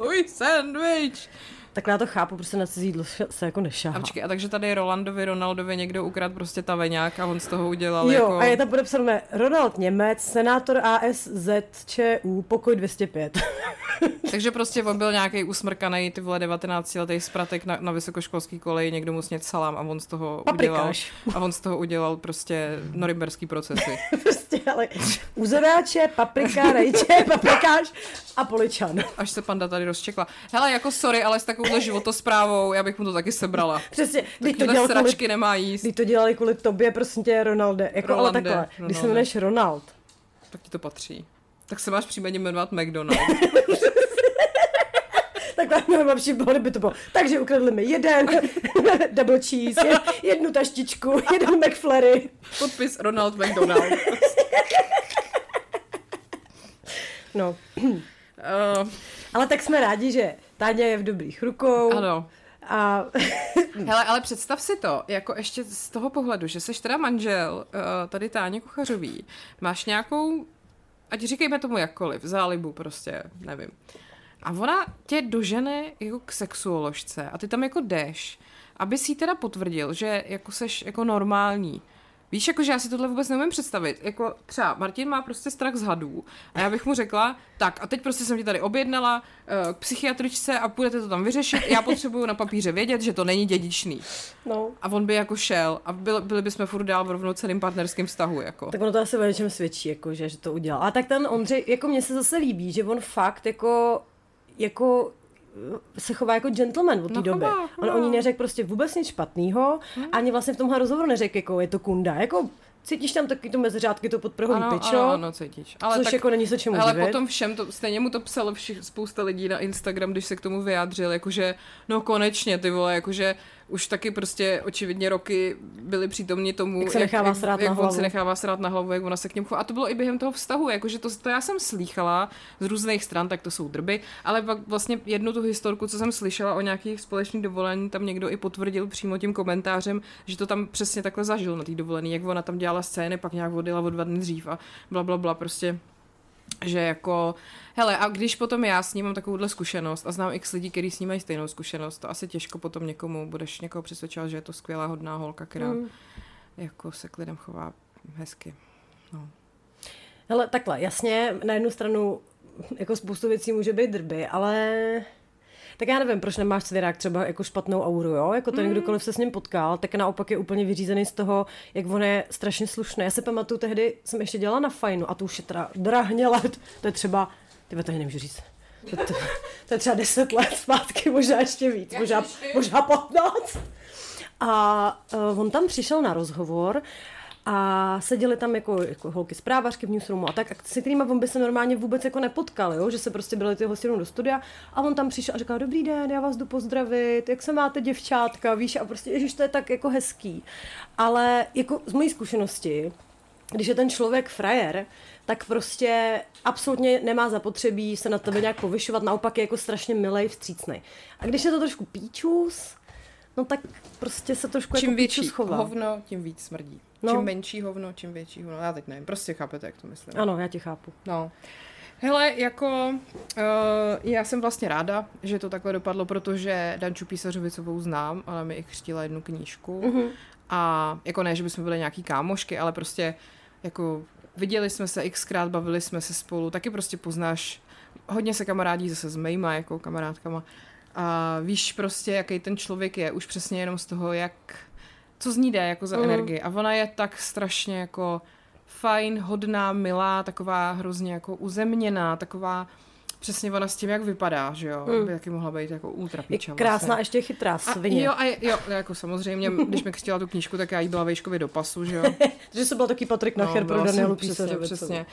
můj sandwich. Tak já to chápu, prostě na cizí jídlo se jako nešahá. A, počkej, a takže tady Rolandovi, Ronaldovi někdo ukradl prostě taveňák a on z toho udělal jo, jako... a je tam podepsané Ronald Němec, senátor ASZČU, pokoj 205. [LAUGHS] takže prostě on byl nějaký usmrkaný ty vole 19 letý spratek na, na vysokoškolský koleji, někdo mu snět salám a on z toho Paprikáš. udělal... A on z toho udělal prostě norimberský procesy. [LAUGHS] prostě, ale uzoráče, paprika, rejče, paprikáš a poličan. Až se panda tady rozčekla. Hele, jako sorry, ale s takovouhle životosprávou, já bych mu to taky sebrala. Přesně, když to dělal kvůli, nemá jíst. Když to dělali kvůli tobě, prosím tě, Ronalde. Jako, Rolande, ale takhle, Ronalde. když se jmenuješ Ronald. Tak ti to patří. Tak se máš případně jmenovat McDonald. [LAUGHS] tak mnohem lepší bylo, kdyby to bylo. Takže ukradli mi jeden [LAUGHS] double cheese, jednu taštičku, jeden McFlurry. Podpis Ronald McDonald. no. Uh, ale tak jsme rádi, že Táňa je v dobrých rukou. Ano. A... [LAUGHS] Hele, ale představ si to, jako ještě z toho pohledu, že jsi teda manžel uh, tady Táně Kuchařový, máš nějakou, ať říkejme tomu jakkoliv, zálibu prostě, nevím. A ona tě dožene jako k sexuoložce a ty tam jako jdeš, aby si teda potvrdil, že jako seš jako normální. Víš, jako, že já si tohle vůbec neumím představit. Jako třeba Martin má prostě strach z hadů a já bych mu řekla, tak a teď prostě jsem ti tady objednala uh, k psychiatričce a půjdete to tam vyřešit. Já potřebuju na papíře vědět, že to není dědičný. No. A on by jako šel a byli, byli bychom furt dál v rovnoceným partnerským vztahu. Jako. Tak ono to asi o něčem svědčí, jako, že, že to udělal. A tak ten Ondřej, jako mně se zase líbí, že on fakt jako jako se chová jako gentleman od té no, doby. Chová, On o ní neřekl prostě vůbec nic špatného, hmm. ani vlastně v tomhle rozhovoru neřekl, jako je to kunda. Jako Cítíš tam taky to meziřádky, to podprahový ano, pičo? Ano, ano, cítíš. Ale což tak, jako není se čemu Ale divit. potom všem, to, stejně mu to psalo všich, spousta lidí na Instagram, když se k tomu vyjádřil, jakože, no konečně, ty vole, jakože už taky prostě očividně roky byli přítomni tomu, jak se nechává jak, jak, na hlavu. on se nechává srát na hlavu, jak ona se k němu chová. A to bylo i během toho vztahu, jakože to, to já jsem slýchala z různých stran, tak to jsou drby, ale pak vlastně jednu tu historku, co jsem slyšela o nějakých společných dovolení, tam někdo i potvrdil přímo tím komentářem, že to tam přesně takhle zažil na té dovolený, jak ona tam dělala scény, pak nějak odjela o dva dny dřív a bla, bla, bla, prostě že jako, hele, a když potom já s ním mám takovouhle zkušenost a znám x lidí, kteří s ním mají stejnou zkušenost, to asi těžko potom někomu budeš někoho přesvědčovat, že je to skvělá, hodná holka, která mm. jako se k lidem chová hezky. No. Hele, takhle, jasně, na jednu stranu jako spoustu věcí může být drby, ale tak já nevím, proč nemáš svěrák třeba jako špatnou auru, jo? Jako to mm. kdokoliv se s ním potkal, tak naopak je úplně vyřízený z toho, jak on je strašně slušný. Já se pamatuju, tehdy jsem ještě dělala na fajnu a to už je teda drahně let, to je třeba, ty to nemůžu říct, to, to, to, je třeba 10 let zpátky, možná ještě víc, možná, možná 15. A uh, on tam přišel na rozhovor A seděli tam jako, jako holky z právařky v newsroomu a tak, a se kterými on by se normálně vůbec jako nepotkal, jo? že se prostě byli ty hosti do studia a on tam přišel a říkal, dobrý den, já vás jdu pozdravit, jak se máte děvčátka, víš, a prostě, ježiš, to je tak jako hezký. Ale jako z mojí zkušenosti, když je ten člověk frajer, tak prostě absolutně nemá zapotřebí se na tebe nějak povyšovat, naopak je jako strašně milej, vstřícnej. A když je to trošku píčus, no tak prostě se trošku Čím jako větší hovno, tím víc smrdí. No. Čím menší hovno, čím větší hovno. Já teď nevím, prostě chápete, jak to myslím. Ano, já tě chápu. No. Hele, jako uh, já jsem vlastně ráda, že to takhle dopadlo, protože Danču Písařovicovou znám, ale mi i křtila jednu knížku. Mhm. A jako ne, že bychom byli nějaký kámošky, ale prostě jako viděli jsme se xkrát, bavili jsme se spolu, taky prostě poznáš, hodně se kamarádí zase s mýma jako kamarádkama a víš prostě, jaký ten člověk je, už přesně jenom z toho, jak, co z ní jde jako za Mhm. energii. A ona je tak strašně jako fajn, hodná, milá, taková hrozně jako uzemněná, taková přesně ona s tím, jak vypadá, že jo, Mm. by taky mohla být jako ultra Je píča krásná, vlastně. ještě chytrá A, svině. jo, a je- jo, jako samozřejmě, když mi křtila tu knížku, tak já jí byla vejškově do pasu, že jo. [LAUGHS] Takže to byl taky Patrik Nacher pro Danielu přesně, přesně.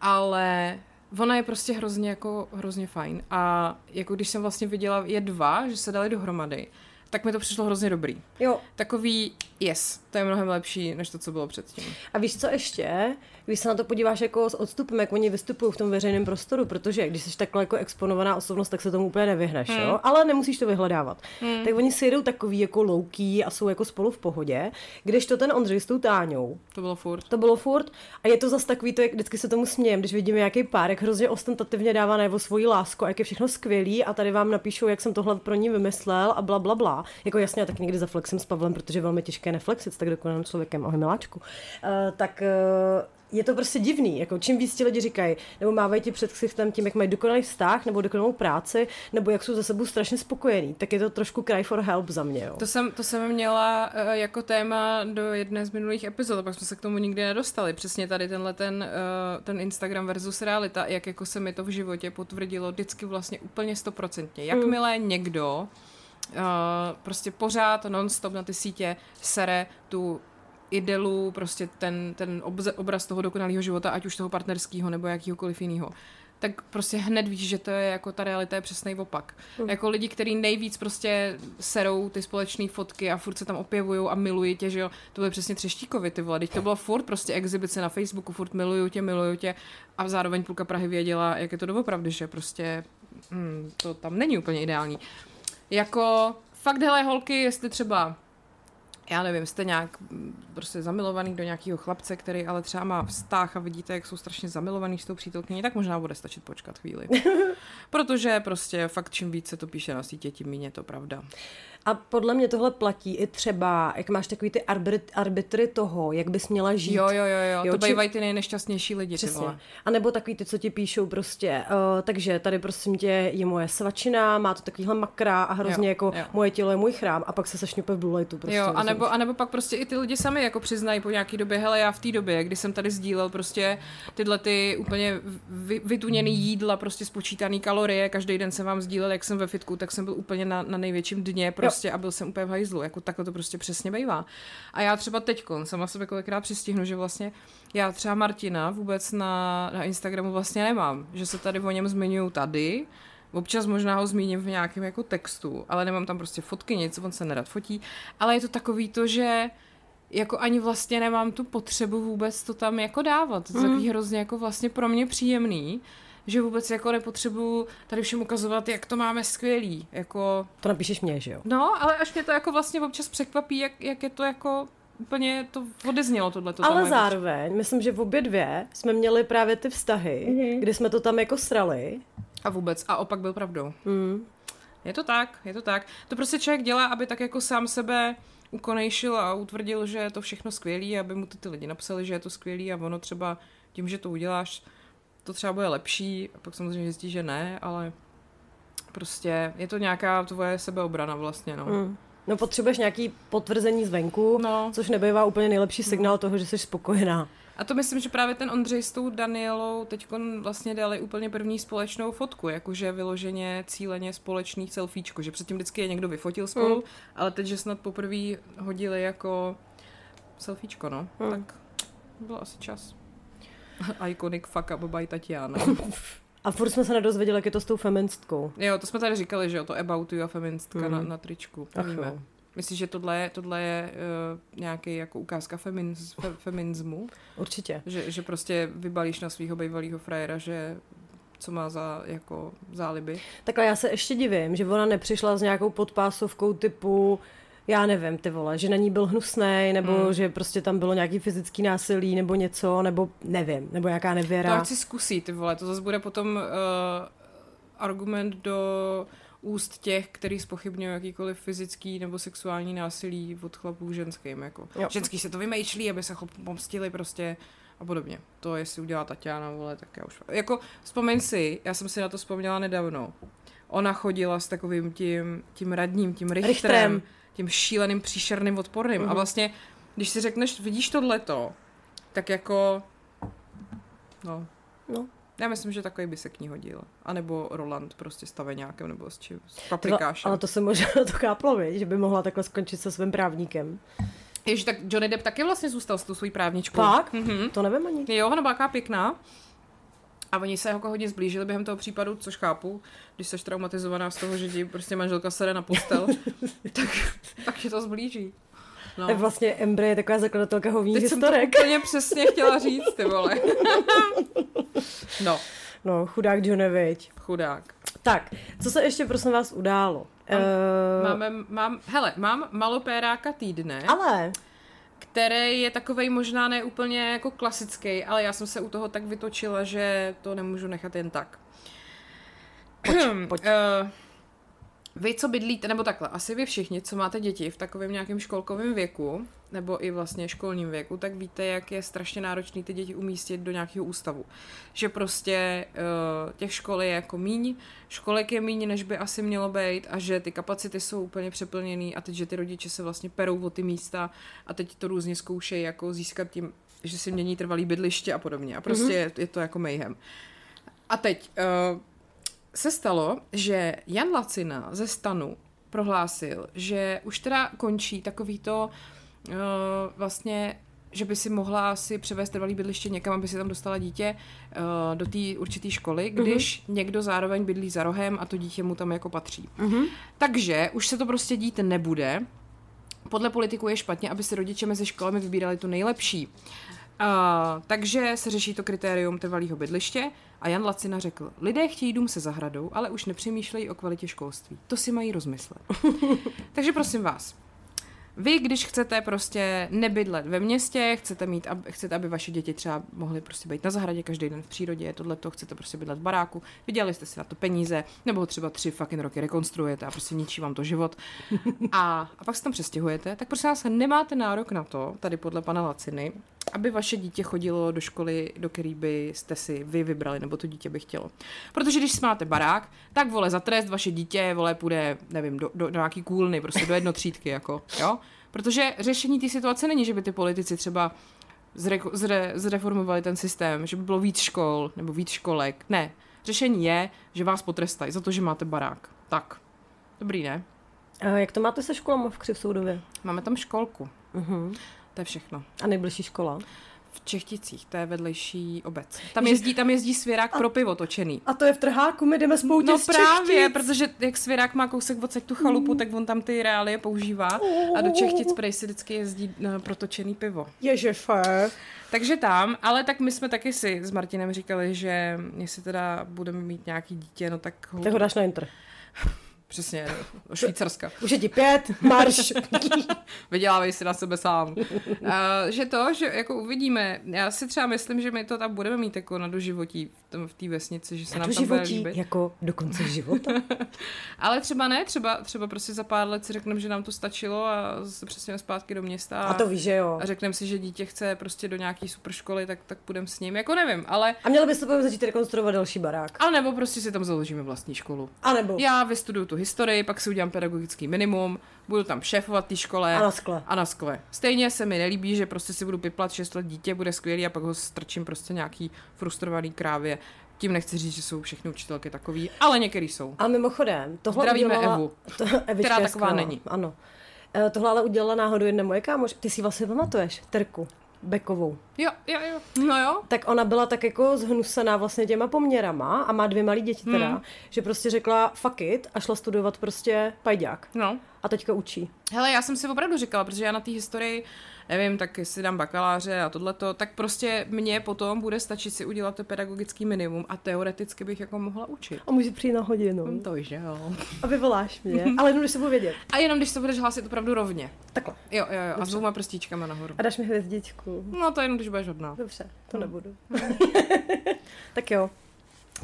Ale ona je prostě hrozně jako hrozně fajn. A jako když jsem vlastně viděla je dva, že se dali dohromady, tak mi to přišlo hrozně dobrý. Jo, Takový, yes, to je mnohem lepší, než to, co bylo předtím. A víš co ještě? Když se na to podíváš jako s odstupem, jak oni vystupují v tom veřejném prostoru, protože když jsi takhle jako exponovaná osobnost, tak se tomu úplně nevyhneš, Hmm. jo? Ale nemusíš to vyhledávat. Tak oni si jedou takový jako louký a jsou jako spolu v pohodě, když to ten Ondřej s tou Táňou, To bylo furt. to bylo furt a je to zase takový, to jak vždycky se tomu smějem, když vidíme nějaký pár, jak hrozně ostentativně dává najevo svoji lásku a jak je všechno skvělý a tady vám napíšou, jak jsem tohle pro ní vymyslel a bla, bla, bla. Jako jasně, já tak někdy zaflexím s Pavlem, protože je velmi těžké neflexit s tak dokonalým člověkem, ahoj miláčku. Uh, tak uh, je to prostě divný, jako čím víc ti lidi říkají, nebo mávají ti před ksichtem tím, jak mají dokonalý vztah, nebo dokonalou práci, nebo jak jsou za sebou strašně spokojení, tak je to trošku cry for help za mě, jo. To jsem, to jsem měla eh, jako téma do jedné z minulých epizod, pak jsme se k tomu nikdy nedostali. Přesně tady tenhle ten, eh, ten Instagram versus realita, jak jako se mi to v životě potvrdilo vždycky vlastně úplně stoprocentně. Jakmile někdo eh, prostě pořád non-stop na ty sítě sere tu idelu, prostě ten, ten obze, obraz toho dokonalého života, ať už toho partnerského nebo jakýhokoliv jiného, tak prostě hned víš, že to je jako ta realita je přesný opak. Mm. Jako lidi, kteří nejvíc prostě serou ty společné fotky a furt se tam opěvují a milují tě, že jo, to byly přesně třeštíkovi, ty vole, teď to bylo furt prostě exibice na Facebooku, furt miluju tě, miluju tě a zároveň půlka Prahy věděla, jak je to doopravdy, že prostě hmm, to tam není úplně ideální. Jako fakt, hele, holky, jestli třeba já nevím, jste nějak mm, prostě zamilovaný do nějakého chlapce, který ale třeba má vztah a vidíte, jak jsou strašně zamilovaný s tou přítelkyní, tak možná bude stačit počkat chvíli. [LAUGHS] Protože prostě fakt čím víc se to píše na sítě, tím méně je to pravda. A podle mě tohle platí i třeba, jak máš takový ty arbit, arbitry toho, jak bys měla žít. Jo, jo, jo, jo, Jo, to či- bývají ty nejnešťastnější lidi, ty Přesně. vole. A nebo takový ty, co ti píšou prostě, uh, takže tady prosím tě je moje svačina, má to takovýhle makra a hrozně Jo, jako jo. moje tělo je můj chrám a pak se sešňupe v blue lightu. Prostě, jo, rozumíš? anebo, anebo pak prostě i ty lidi sami jako přiznají po nějaký době, hele, já v té době, kdy jsem tady sdílel prostě tyhle ty úplně vy, vytuněný jídla, prostě spočítaný kalorie, každý den jsem vám sdílel, jak jsem ve fitku, tak jsem byl úplně na, na největším dně prostě a byl jsem úplně v hajzlu, jako takhle to prostě přesně bývá. A já třeba teďkon sama sebe kolikrát přistihnu, že vlastně já třeba Martina vůbec na, na Instagramu vlastně nemám, že se tady o něm zmiňují tady, Občas možná ho zmíním v nějakém jako textu, ale nemám tam prostě fotky, nic, on se nerad fotí. Ale je to takový to, že jako ani vlastně nemám tu potřebu vůbec to tam jako dávat. To je takový hrozně jako vlastně pro mě příjemný, že vůbec jako nepotřebuju tady všem ukazovat, jak to máme skvělý. Jako, To napíšeš mě, že jo? no, ale až mě to jako vlastně občas překvapí, jak, jak je to jako úplně to odeznělo tohle. Ale zároveň, myslím, že v obě dvě jsme měli právě ty vztahy, Mhm. mm-hmm. kdy jsme to tam jako srali. A vůbec. A opak byl pravdou. Mm. Je to tak, je to tak. To prostě člověk dělá, aby tak jako sám sebe ukonejšil a utvrdil, že je to všechno skvělý, aby mu to ty lidi napsali, že je to skvělý a ono třeba tím, že to uděláš, to třeba bude lepší a pak samozřejmě zjistí, že ne, ale prostě je to nějaká tvoje sebeobrana vlastně, no. Mm. No potřebuješ nějaký potvrzení zvenku, No. což nebývá úplně nejlepší signál toho, že jsi spokojená. A to myslím, že právě ten Ondřej s tou Danielou teď vlastně dali úplně první společnou fotku, jakože vyloženě cíleně společný selfiečko, že předtím vždycky je někdo vyfotil spolu, Mm. ale teď, že snad poprvé hodili jako selfiečko, no. Mm. Tak Byl asi čas. [LAUGHS] Iconic fuck up by Tatiana. A furt jsme se nedozvěděli, jak je to s tou feministkou. jo, to jsme tady říkali, že jo, to about you a feministka Mhm. na, na tričku. Ach jo. Myslíš, že tohle je, tohle je uh, nějaký jako ukázka feminiz, fe, feminismu? Určitě. Že, že prostě vybalíš na svého bývalého frajera, že co má za jako záliby. Takhle já se ještě divím, že ona nepřišla s nějakou podpásovkou typu já nevím, ty vole, že na ní byl hnusnej, nebo Hmm. že prostě tam bylo nějaký fyzický násilí, nebo něco, nebo nevím, nebo nějaká To nevěra. ať si zkusí, ty vole, to zase bude potom uh, argument do úst těch, který spochybňují jakýkoliv fyzický nebo sexuální násilí od chlapů ženským. Jako. Jo. Ženský se to vymýšlí, aby se chlap pomstili prostě a podobně. To jestli udělá Tatiana, vole, tak já už... Jako, vzpomeň si, já jsem si na to vzpomněla nedávno. Ona chodila s takovým tím, tím radním, tím Richterem, Richterem. Tím šíleným, příšerným, odporným. Uh-huh. A Mhm. vlastně, když si řekneš, vidíš tohleto, tak jako... No, No. já myslím, že takový by se k ní hodil. A nebo Roland prostě staveňákem, nebo s čím, s paprikášem. ale to se možná [LAUGHS] to káplo, že by mohla takhle skončit se svým právníkem. Ježiš, tak Johnny Depp taky vlastně zůstal s tou svojí právničkou. Fakt? Mhm. To nevím ani. Jo, ona byla pěkná. A oni se jako hodně zblížili během toho případu, což chápu, když jsi traumatizovaná z toho, že ti prostě manželka sere na postel, [LAUGHS] tak, tak tě to zblíží. No. Tak vlastně Embry je taková zakladatelka hovních Teď jsem to historek. úplně přesně chtěla říct, ty vole. [LAUGHS] no, No, chudák Johnny, viď. chudák. Tak, co se ještě prosím vás událo? Mám- Eh, Máme, mám, hele, mám malopéráka týdne. Ale, který je takovej možná ne úplně jako klasický, ale já jsem se u toho tak vytočila, že to nemůžu nechat jen tak. Pojď, pojď. Uh, vy, co bydlíte, nebo takhle, asi vy všichni, co máte děti v takovém nějakém školkovém věku, nebo i vlastně školním věku, tak víte, jak je strašně náročný ty děti umístit do nějakého ústavu. Že prostě uh, těch škol je jako míň, školek je míň, než by asi mělo být a že ty kapacity jsou úplně přeplněný a teď, že ty rodiče se vlastně perou o ty místa a teď to různě zkoušejí jako získat tím, že si mění trvalý bydliště a podobně. A prostě mm-hmm. je, je to jako mayhem. A teď uh, se stalo, že Jan Lacina ze Stanu prohlásil, že už teda končí takový to uh, vlastně že by si mohla si převést trvalý bydliště někam, aby si tam dostala dítě uh, do té určité školy, když mm-hmm. někdo zároveň bydlí za rohem a to dítě mu tam jako patří. Mhm. Takže už se to prostě dít nebude. Podle politiků je špatně, aby si rodiče mezi školami vybírali tu nejlepší. Uh, takže se řeší to kritérium trvalého bydliště a Jan Lacina řekl, lidé chtějí dům se zahradou, ale už nepřemýšlejí o kvalitě školství. To si mají rozmyslet. [LAUGHS] takže prosím vás, vy, když chcete prostě nebydlet ve městě, chcete mít, ab, chcete, aby vaše děti třeba mohly prostě být na zahradě každý den v přírodě, tohle to chcete prostě bydlet v baráku, vydělali jste si na to peníze, nebo třeba tři fucking roky rekonstruujete a prostě ničí vám to život. A, a pak se tam přestěhujete, tak prosím vás, nemáte nárok na to, tady podle pana Laciny, aby vaše dítě chodilo do školy, do který byste si vy vybrali, nebo to dítě by chtělo. Protože když máte barák, tak vole za trest vaše dítě, vole půjde, nevím, do, do, do nějaký kůlny, prostě do jednotřídky, jako, jo? Protože řešení té situace není, že by ty politici třeba zre, zre, zreformovali ten systém, že by bylo víc škol nebo víc školek. Ne. Řešení je, že vás potrestají za to, že máte barák. Tak. Dobrý, ne? A jak to máte se školama v Křivsoudově? Máme tam školku. Uh-huh. To je všechno. A nejbližší škola? V Čechticích, to je vedlejší obec. Tam jezdí, tam jezdí svěrák pro pivo točený. A to je v trháku, my jdeme spoutě No právě, Čechtic. protože jak svěrák má kousek odsaď tu chalupu, tak on tam ty reálie používá a do Čechtic prej si vždycky jezdí na protočený pivo. Ježe. Takže tam, ale tak my jsme taky si s Martinem říkali, že jestli teda budeme mít nějaký dítě, no tak ho, Tak ho dáš na inter. Přesně do Švýcarska. Už je ti pět, marš. [LAUGHS] Vydělávej si na sebe sám. uh, že to, že jako uvidíme, já si třeba myslím, že my to tam budeme mít jako na doživotí v tom- v té vesnici, že se Na nám tam bude líbit. jako do konce života. [LAUGHS] Ale třeba ne, třeba, třeba prostě za pár let si řekneme, že nám to stačilo a se přesně zpátky do města. A to víš, že jo. a řekneme si, že dítě chce prostě do nějaký super školy, tak, tak půjdeme s ním. Jako nevím, ale A měli byste potom začít rekonstruovat další barák. a nebo prostě si tam založíme vlastní školu. A nebo. Já vystuduju tu historii, pak si udělám pedagogický minimum, budu tam šéfovat té škole. A na skle. A na skle. Stejně se mi nelíbí, že prostě si budu piplat 6 let dítě, bude skvělý a pak ho strčím prostě nějaký frustrovaný krávě. Tím nechci říct, že jsou všechny učitelky takový, ale některý jsou. A mimochodem, tohle Zdravíme udělala... Evu, [LAUGHS] To, která taková skvělá, není. Ano. Eh, Tohle ale udělala náhodou jedna moje kámoš. Ty si vlastně pamatuješ, Terku. Bekovou. Jo, jo, jo. No jo. Tak ona byla tak jako zhnusená vlastně těma poměrama a má dvě malé děti teda, hmm. že prostě řekla fuck it a šla studovat prostě pajďák. No. A teďka učí. Hele, já jsem si opravdu říkala, protože já na té historii, nevím, tak si dám bakaláře a tohleto, tak prostě mně potom bude stačit si udělat to pedagogický minimum a teoreticky bych jako mohla učit. A může přijít na hodinu. Hm, To že jo. A vyvoláš mě. [LAUGHS] Ale jenom, když se budu vědět. A jenom když to budeš hlásit opravdu rovně. Takhle. Jo, jo, jo. A s dvouma prstíčkama nahoru. A dáš mi hvězdičku. No to jenom, když budeš hodná. Dobře, to nebudu. [LAUGHS] tak jo.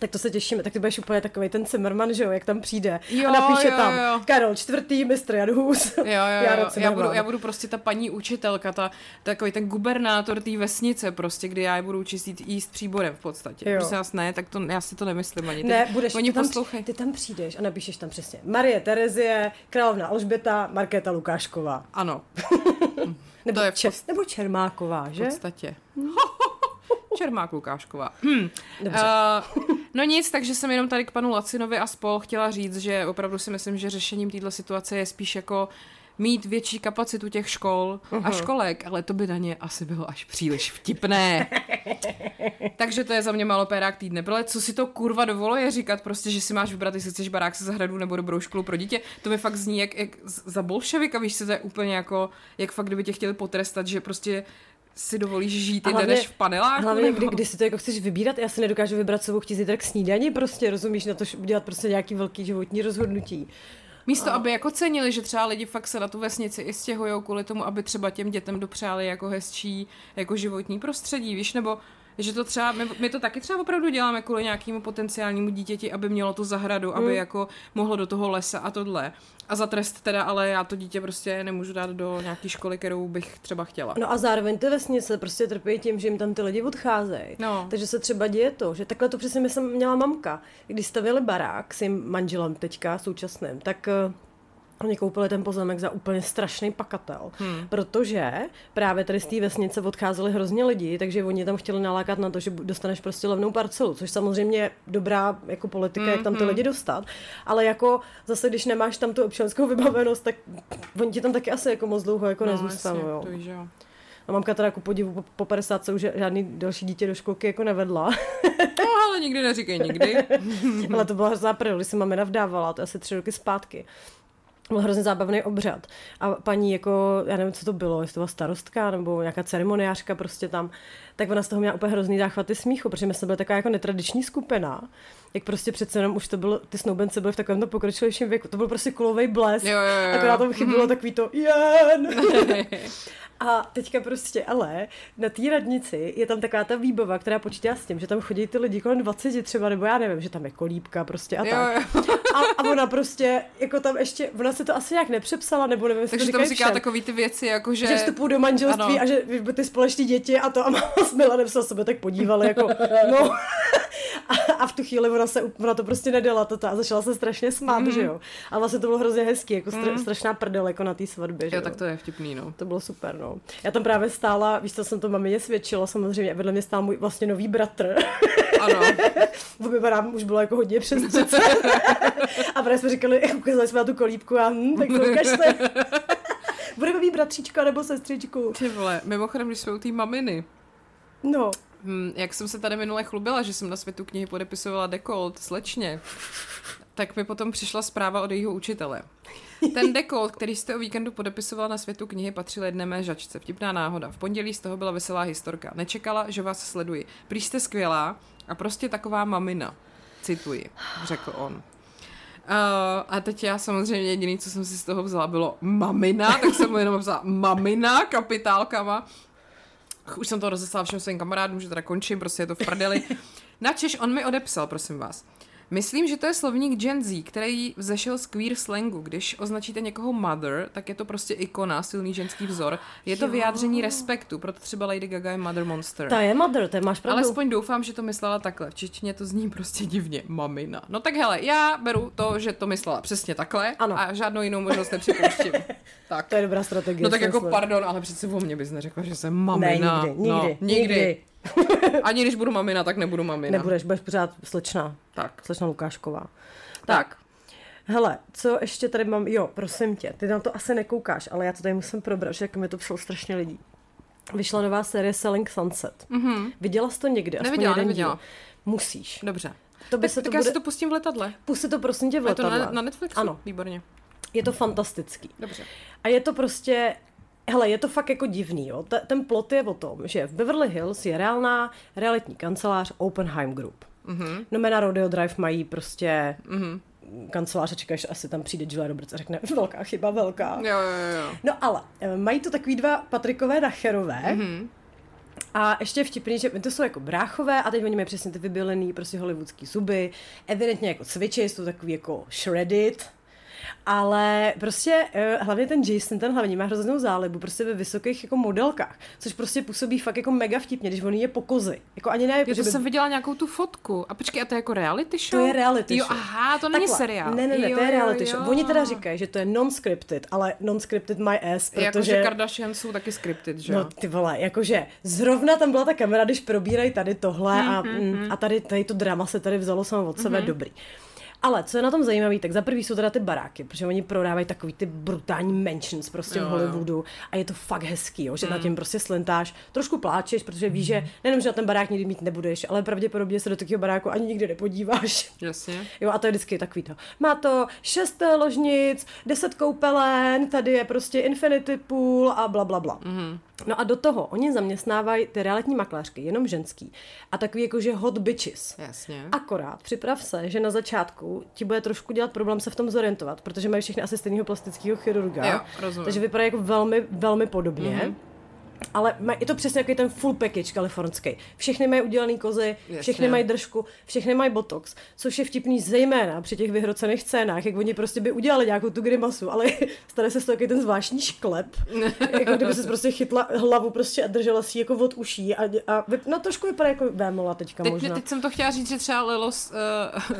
Tak to se těšíme. Tak ty budeš úplně takový ten Zimmerman, že jo, jak tam přijde. Jo, a napíše jo, tam jo. Karol čtvrtý, mistr Jan Hus. Jo, jo, [LAUGHS] Já jo. Já, budu, já budu prostě ta paní učitelka, ta, takový ten gubernátor té vesnice, prostě, kdy já je budu čistit jíst příborem v podstatě. Jo. Prosím vás, ne, tak to, já si to nemyslím ani. Ne, Teď budeš, Oni ty tam, poslouchají. ty tam přijdeš a napíšeš tam přesně Marie Terezie, královna Alžběta, Markéta Lukášková. Ano, [LAUGHS] Nebo, To je v Čes, nebo Čermáková, v že? podstatě. [LAUGHS] Čermák Lukášková. Hm. Dobře. Uh, no nic, takže jsem jenom tady k panu Lacinovi a spol chtěla říct, že opravdu si myslím, že řešením této situace je spíš jako mít větší kapacitu těch škol Mhm. a školek, ale to by na ně asi bylo až příliš vtipné. [LAUGHS] Takže to je za mě malo pérák týdne. Protože co si to kurva dovoluje říkat prostě, že si máš vybrat, jestli chceš barák se zahradu nebo dobrou školu pro dítě. To mi fakt zní jak, jak za bolševika, víš co, to je úplně jako, jak fakt kdyby tě chtěli potrestat, že prostě si dovolíš žít A jinde než v paneláku. hlavně nebo... kdy, kdy si to jako chceš vybírat, já si nedokážu vybrat, co chtít zítra k snídani, prostě rozumíš na to, udělat prostě nějaký velký životní rozhodnutí. Místo, aby jako cenili, že třeba lidi fakt se na tu vesnici i stěhujou kvůli tomu, aby třeba těm dětem dopřáli jako hezčí jako životní prostředí, víš, nebo že to třeba, my, my to taky třeba opravdu děláme kvůli nějakému potenciálnímu dítěti, aby mělo tu zahradu, aby Mm. jako mohlo do toho lesa a tohle. A za trest teda, ale já to dítě prostě nemůžu dát do nějaké školy, kterou bych třeba chtěla. No a zároveň ty vesnice prostě trpí tím, že jim tam ty lidi odcházejí. No. Takže se třeba děje to, že takhle to přesně jsem měla mamka. Když stavili barák s jejím manželem teďka současným, tak eh, Oni koupili ten pozemek za úplně strašný pakatel, hmm. protože právě tady z té vesnice odcházeli hrozně lidi, takže oni tam chtěli nalákat na to, že dostaneš prostě levnou parcelu, což samozřejmě je dobrá jako politika, hmm. jak tam ty lidi dostat, ale jako zase, když nemáš tam tu občanskou vybavenost, tak oni ti tam taky asi jako moc dlouho jako no, nezůstanou. jasně, jo. A mamka teda ku podivu po, po 50 už žádný další dítě do školky jako nevedla. No, ale nikdy neříkej nikdy. [LAUGHS] Ale to byla hrozná prdel, když se mamina vdávala, to je asi tři roky zpátky. Byl hrozně zábavný obřad. A paní jako, já nevím, co to bylo, jestli to byla starostka nebo nějaká ceremoniářka prostě tam, tak ona z toho měla úplně hrozný záchvaty smíchu, protože my jsme byli taková jako netradiční skupina. Jak prostě přece jenom už to bylo, ty snoubence byly v takovém pokročilejším věku. To byl prostě kulový blesk. Jo, jo, jo. Akorát tam chybilo takový to jen. [LAUGHS] A teďka prostě ale na té radnici je tam taková ta výbava, která počítá s tím, že tam chodí ty lidi kolem 20 třeba, nebo já nevím, že tam je kolíbka prostě a tak. jo. A, a ona prostě, jako tam ještě, ona se to asi nějak nepřepsala, nebo nevím, jestli Takže to tam říká všem. takový ty věci, jako že... Že vstupují do manželství Ano. a že ty společné děti a to a máma s Milanem se o sebe tak podívali, jako no. A, a v tu chvíli ona, se, ona to prostě nedala toto a začala se strašně smát, Mhm. mm. že jo. A vlastně to bylo hrozně hezký, jako stra, strašná prdel jako na té svatbě, že Jo, tak to je vtipný, no. to bylo super, no. Já tam právě stála, víš, co jsem to mamině svědčila, samozřejmě, a vedle mě stál můj vlastně nový bratr. Ano. [LAUGHS] Obyva nám už bylo jako hodně přes 30. [LAUGHS] a právě jsme říkali, ukázali jsme na tu kolíbku a hm, tak to ukažte. [LAUGHS] Budeme mít bratříčka nebo sestřičku. Ty vole, mimochodem, když jsme u té maminy, No, hm, jak jsem se tady minule chlubila, že jsem na světu knihy podepisovala dekolt slečně, tak mi potom přišla zpráva od jejího učitele. Ten dekolt, který jste o víkendu podepisovala na světu knihy, patřil jedné mé žačce. Vtipná náhoda. V pondělí z toho byla veselá historka. Nečekala, že vás sleduji. Prý jste skvělá a prostě taková mamina. Cituji, řekl on. Uh, a teď já samozřejmě jediný, co jsem si z toho vzala, bylo mamina, tak jsem mu jenom vzala mamina kapitálkama. Už jsem to rozeslala všem svým kamarádům, že teda končím, prostě je to v prdeli. [LAUGHS] Načež on mi odepsal, prosím vás. Myslím, že to je slovník Gen Z, který vzešel z queer slangu. Když označíte někoho mother, tak je to prostě ikona, silný ženský vzor. Je to Jo. vyjádření respektu, proto třeba Lady Gaga je mother monster. ta je mother, to máš pravdu. Alespoň doufám, že to myslela takhle. V češtině to zní prostě divně. Mamina. No tak hele, já beru to, že to myslela přesně takhle Ano. a žádnou jinou možnost nepřipouštím. [LAUGHS] tak. To je dobrá strategie. No tak jako pardon, ale přece o mě bys neřekla, že jsem Ne, mamina. nikdy, no, nikdy, nikdy. [LAUGHS] Ani když budu mamina, tak nebudu mamina. Nebudeš, budeš pořád slečna. Tak. Slečna Lukášková. Tak. Hele, co ještě tady mám? Jo, prosím tě, ty na to asi nekoukáš, ale já to tady musím probrat, že jako mi to psalo strašně lidí. vyšla nová série Selling Sunset. Mm-hmm. Viděla jsi to někdy? Aspoň Neviděla, jeden neviděla. Díl. Musíš. Dobře. To by tak, se to tak já bude... si to pustím v letadle. Pusti to prosím tě v Je to letadle. na, na Netflixu? Ano. Výborně. Je to fantastický. Dobře. A je to prostě, hele, je to fakt jako divný, jo. Te- Ten plot je o tom, že v Beverly Hills je reálná realitní kancelář Oppenheim Group. Mm-hmm. No na Rodeo Drive mají prostě mm-hmm. kancelář a čekáš, asi tam přijde Julia Roberts a řekne, [LAUGHS] velká chyba, velká. Jo, jo, jo. No ale eh, mají to takový dva Patrikové Nacherové. Mm-hmm. A ještě je vtipný, že to jsou jako bráchové a teď oni mají přesně ty vybylený prostě hollywoodský zuby. Evidentně jako cvičí, jsou takový jako shredded. Ale prostě uh, hlavně ten Jason, ten hlavní, má hroznou zálibu prostě ve vysokých jako modelkách, což prostě působí fakt jako mega vtipně, když on je po kozy. Jako ani ne, Jo, že by... jsem viděla nějakou tu fotku. A počkej, a to je jako reality show? To je reality jo, show. aha, to není Takhle. seriál. Ne, ne, ne, jo, to je jo, reality jo. show. Oni teda říkají, že to je non-scripted, ale non-scripted my ass, protože... Jakože Kardashian jsou taky scripted, že No jo? ty vole, jakože zrovna tam byla ta kamera, když probírají tady tohle a, mm, a tady, tady to drama se tady vzalo samo od sebe, dobrý. Ale co je na tom zajímavé, tak za prvý jsou teda ty baráky, protože oni prodávají takový ty brutální mansions prostě Jo, v jo. Hollywoodu a je to fakt hezký, jo, že na tím prostě slentáš, trošku pláčeš, protože víš, že nejenom, že na ten barák nikdy mít nebudeš, ale pravděpodobně se do takového baráku ani nikdy nepodíváš. Jasně. Jo, a to je vždycky takový to. Má to šest ložnic, deset koupelen, tady je prostě infinity pool a bla, bla, bla. Mm-hmm. No a do toho oni zaměstnávají ty realitní makléřky, jenom ženský. A takový jakože hot bitches. Jasně. Akorát připrav se, že na začátku ti bude trošku dělat problém se v tom zorientovat, protože mají všechny asi stejného plastického chirurga. Jo, rozumím. Takže vypadá jako velmi, velmi podobně. Mm-hmm. Ale je to přesně jako ten full package kalifornský. Všechny mají udělaný kozy, Jasně. všechny mají držku, všechny mají botox, což je vtipný zejména při těch vyhrocených scénách, jak oni prostě by udělali nějakou tu grimasu, ale [LAUGHS] stane se z toho ten zvláštní šklep, [LAUGHS] jako kdyby se prostě chytla hlavu prostě a držela si jako od uší a, a no trošku vypadá jako vémola teďka Teď, možná. teď jsem to chtěla říct, že třeba Lelos,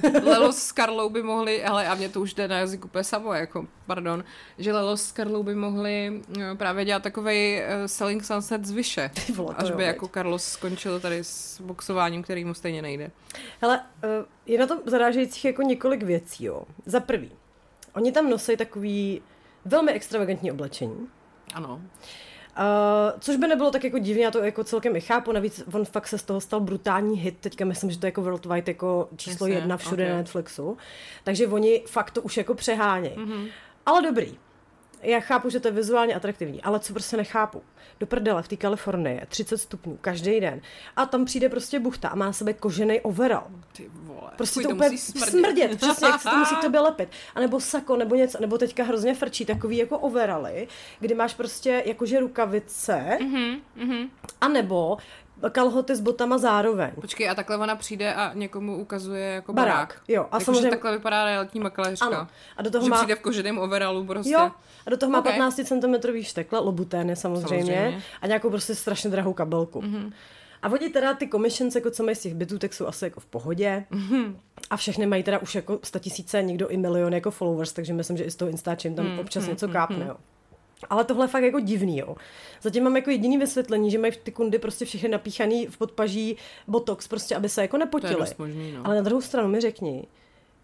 uh, [LAUGHS] Lelos s Karlou by mohli, ale a mě to už jde na jazyk úplně samo, jako, pardon, že Lelos s Karlou by mohli uh, právě dělat takovej uh, Selling Sunset z vyše, až by jako Carlos skončil tady s boxováním, který mu stejně nejde. Hele, eh, je na tom zarážejících jako několik věcí, jo. Za prvý, oni tam nosí takový velmi extravagantní oblečení, Ano. Uh, což by nebylo tak jako divně, já to jako celkem i chápu, navíc on fakt se z toho stal brutální hit, teďka myslím, že to je jako worldwide jako číslo Jasně, jedna všude ok. na Netflixu, takže oni fakt to už jako přehánějí. Mm-hmm. Ale dobrý. Já chápu, že to je vizuálně atraktivní, ale co prostě nechápu. Do prdele v té Kalifornii je 30 stupňů každý den a tam přijde prostě buchta a má na sebe kožený overall. Ty vole. Prostě Fuj, to, úplně smrdět. smrdět, přesně, jak se to musí k tobě lepit. A nebo sako, nebo něco, nebo teďka hrozně frčí takový jako overaly, kdy máš prostě jakože rukavice, mm-hmm, mhm. a nebo kalhoty s botama zároveň. Počkej, a takhle ona přijde a někomu ukazuje jako Barák, barák. jo, a Jako, samozřejmě- že takhle vypadá realitní makléřka. Ano. A do toho že má- přijde v koženém overalu prostě. Jo, a do toho má Ok. 15 cm štekle, lobutény samozřejmě, Samozřejmě. a nějakou prostě strašně drahou kabelku. Mm-hmm. A oni teda ty commissions, jako co mají z těch bytů, tak jsou asi jako v pohodě. Mm-hmm. A všechny mají teda už jako tisíce, někdo i milion jako followers, takže myslím, že i z toho Instačím tam občas něco kápne, jo. Ale tohle je fakt jako divný, jo. Zatím mám jako jediný vysvětlení, že mají ty kundy prostě všechny napíchaný v podpaží botox, prostě aby se jako možný, no. Ale na druhou stranu mi řekni,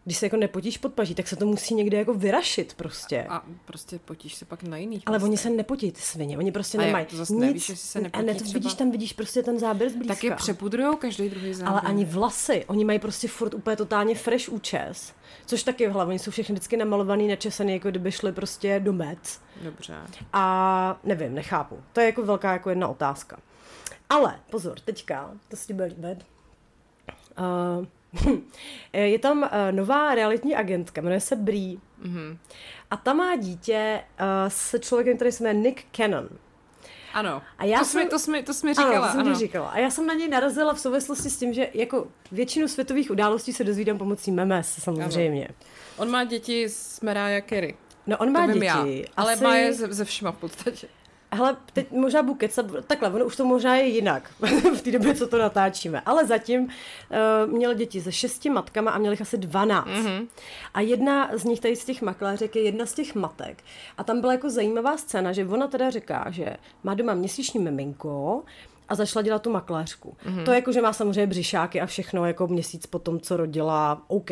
když se jako nepotíš podpaží, tak se to musí někde jako vyrašit prostě. A prostě potíš se pak na jiných Ale místech. oni se nepotí, ty svině, oni prostě A nemají to zase nic. nevíš, jestli se a nepotí ne, to třeba? vidíš, tam vidíš prostě ten záběr zblízka. Tak je přepudrujou každý druhý záběr. Ale ani vlasy, oni mají prostě furt úplně totálně fresh účes, což taky v hlavě, oni jsou všechny vždycky namalovaný, načesaný, jako kdyby šli prostě do Mec. Dobře. A nevím, nechápu. To je jako velká jako jedna otázka. Ale pozor, teďka, to se ti bude líbit. Uh, [LAUGHS] je tam uh, nová realitní agentka, jmenuje se Bree. Mm-hmm. A ta má dítě uh, s člověkem, který se jmenuje Nick Cannon. Ano. A já to, jsem- jsi, to, jsi, to jsi mi říkala, ano, to jsem ano. říkala. A já jsem na něj narazila v souvislosti s tím, že jako většinu světových událostí se dozvídám pomocí memes, samozřejmě. On má děti s Mariah Carey. No on To má vím děti, já. Ale asi... má je ze, ze všema v podstatě. Hele, teď možná budu kecat, takhle, ono už to možná je jinak [LAUGHS] v té době, co to natáčíme, ale zatím uh, měl děti se šesti matkama a měl jich asi 12. Mhm. Mm-hmm. A jedna z nich tady z těch makléřek je jedna z těch matek. A tam byla jako zajímavá scéna, že ona teda říká, že má doma měsíční miminko, a začala dělat tu makléřku. Mm-hmm. To jako, že má samozřejmě břišáky a všechno jako měsíc po tom, co rodila, OK.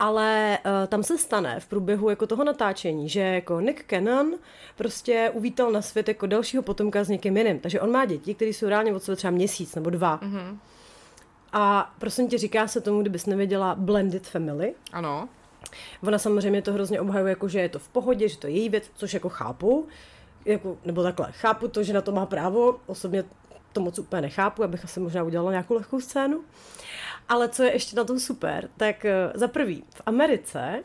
Ale uh, tam se stane v průběhu jako toho natáčení, že jako Nick Cannon prostě uvítal na svět jako dalšího potomka s někým jiným. Takže on má děti, které jsou reálně od sebe třeba měsíc nebo dva. Mm-hmm. A prosím tě, říká se tomu, kdybys nevěděla blended family. Ano. Ona samozřejmě to hrozně obhajuje, jako že je to v pohodě, že to je její věc, což jako chápu. Jako, nebo takhle, chápu to, že na to má právo, osobně to moc úplně nechápu, abych asi možná udělala nějakou lehkou scénu. Ale co je ještě na tom super, tak eh, za prvý, v Americe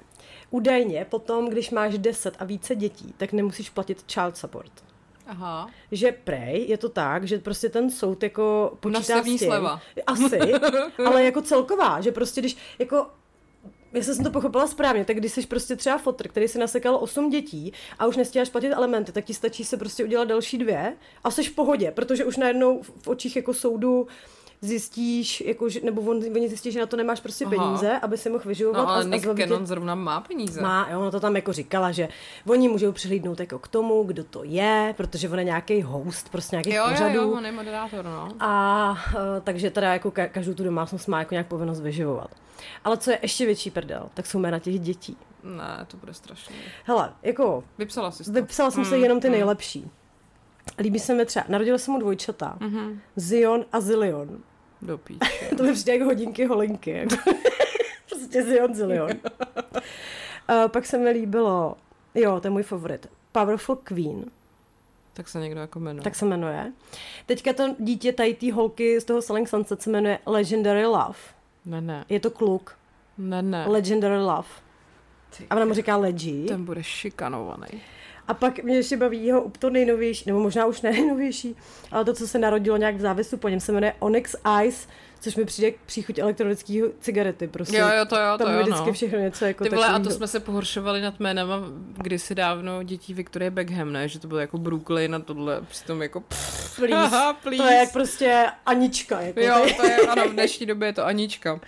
údajně potom, když máš 10 a více dětí, tak nemusíš platit child support. Aha. Že prej je to tak, že prostě ten soud jako počítá s tím, sleva. asi, [LAUGHS] ale jako celková, že prostě když jako jestli jsem to pochopila správně, tak když jsi prostě třeba fotr, který si nasekal 8 dětí a už nestíháš platit elementy, tak ti stačí se prostě udělat další dvě a jsi v pohodě, protože už najednou v očích jako soudu zjistíš, jako, že, nebo on, oni zjistí, že na to nemáš prostě Aha. peníze, aby si mohl vyživovat. No ale a, Nick tě- Cannon zrovna má peníze. má, jo, ona to tam jako říkala, že oni můžou přihlídnout jako k tomu, kdo to je, protože on je nějaký host, prostě nějaký Jo, jo, pořadů. jo, on je moderátor, no. A uh, takže teda jako ka- každou tu domácnost má jako nějak povinnost vyživovat. Ale co je ještě větší prdel, tak jsou jména těch dětí. Ne, to bude strašný. Hele, jako Vypsala jsi to. vypsala jsem se jenom ty nejlepší. Líbí se mi třeba, narodila se mu dvojčata, Mhm. Zion a Zilion. Do [LAUGHS] to mi přijde jako hodinky holinky. jako. [LAUGHS] prostě Zion, Zilion. uh, pak se mi líbilo, jo, to je můj favorit, Powerful Queen. Tak se někdo jako jmenuje. tak se jmenuje. Teďka to dítě tady té holky z toho Selling Sunset se jmenuje Legendary Love. Ne, ne. Je to kluk. Ne, ne. Legendary Love. A ona mu říká Leggy. Ten bude šikanovaný. A pak mě ještě baví jeho to nejnovější, nebo možná už ne [LAUGHS] nejnovější, ale to, co se narodilo nějak v závisu po něm, se jmenuje Onyx Ice, což mi přijde k příchuť elektronického cigarety. Prostě. Jo, jo, to jo, to Tam jo, vždycky no. všechno něco jako Ty vole, a to jsme se pohoršovali nad jménama kdysi dávno dětí Victoria Beckham, ne? Že to bylo jako Brooklyn a tohle přitom jako pff, [LAUGHS] Please. haha, please. To je jak prostě Anička. Jako Jo, tady. to je, ano, v dnešní době je to Anička.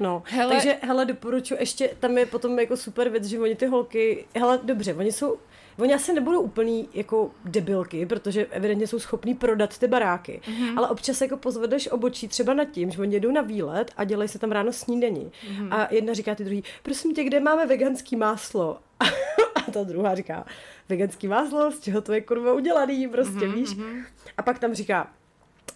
No, hele. takže hele, doporučuji ještě, tam je potom jako super věc, že oni ty holky, hele, dobře, oni jsou, oni asi nebudou úplný jako debilky, protože evidentně jsou schopní prodat ty baráky, mm-hmm. ale občas jako pozvedeš obočí třeba nad tím, že oni jedou na výlet a dělají se tam ráno snídaní. Mm-hmm. A jedna říká ty druhý, prosím tě, kde máme veganský máslo? [LAUGHS] a ta druhá říká, veganský máslo, z čeho to je kurva udělaný, prostě mm-hmm. víš? A pak tam říká,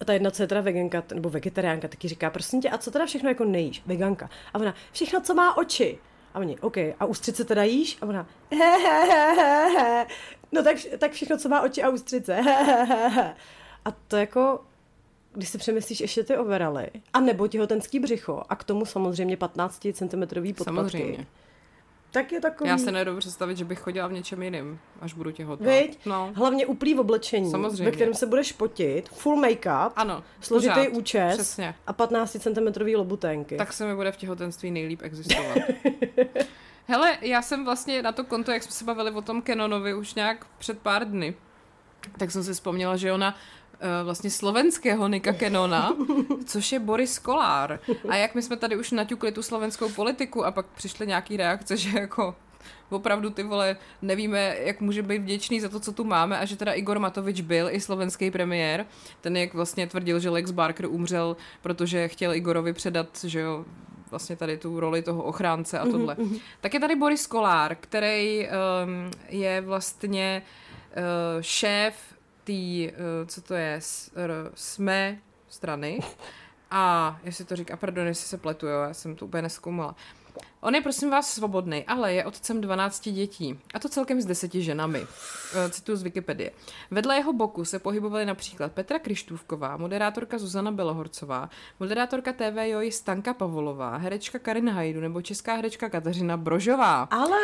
a ta jedna, co je teda veganka, nebo vegetariánka, taky říká, prosím tě, a co teda všechno jako nejíš? Veganka. A ona, všechno, co má oči. A oni, OK, a ústřice teda jíš? A ona, he, he, he, he, he. No tak, tak všechno, co má oči a ústřice. He, he, he, he. A to jako, když si přemyslíš ještě ty overaly, a nebo těhotenský břicho, a k tomu samozřejmě 15 cm podpatky. Samozřejmě. Tak je takový... Já se nedovedu představit, že bych chodila v něčem jiným, až budu těhotná. Viď? No. Hlavně úplný oblečení, Samozřejmě. ve kterém se budeš potit, full make-up, Ano, složitý pořád. účes Přesně. a 15 cm lobuténky. Tak se mi bude v těhotenství nejlíp existovat. [LAUGHS] Hele, já jsem vlastně na to konto, jak jsme se bavili o tom Canonovi už nějak před pár dny, tak jsem si vzpomněla, že ona vlastně slovenského Nika Kenona, což je Boris Kolár. A jak my jsme tady už naťukli tu slovenskou politiku a pak přišly nějaký reakce, že jako opravdu ty vole, nevíme, jak může být vděčný za to, co tu máme a že teda Igor Matovič byl i slovenský premiér. Ten jak vlastně tvrdil, že Lex Barker umřel, protože chtěl Igorovi předat, že jo, vlastně tady tu roli toho ochránce a tohle. Tak je tady Boris Kolár, který um, je vlastně uh, šéf té, uh, co to je, s, r, SME strany. A jestli to říká, pardon, jestli se pletu, jo, já jsem to úplně neskoumala. On je prosím vás svobodný, ale je otcem 12 dětí. A to celkem s deseti ženami. Eh, Cituji z Wikipedie. Vedle jeho boku se pohybovali například Petra Krištůvková, moderátorka Zuzana Belohorcová, moderátorka TV Joj Stanka Pavolová, herečka Karin Hajdu nebo česká herečka Kateřina Brožová. Ale...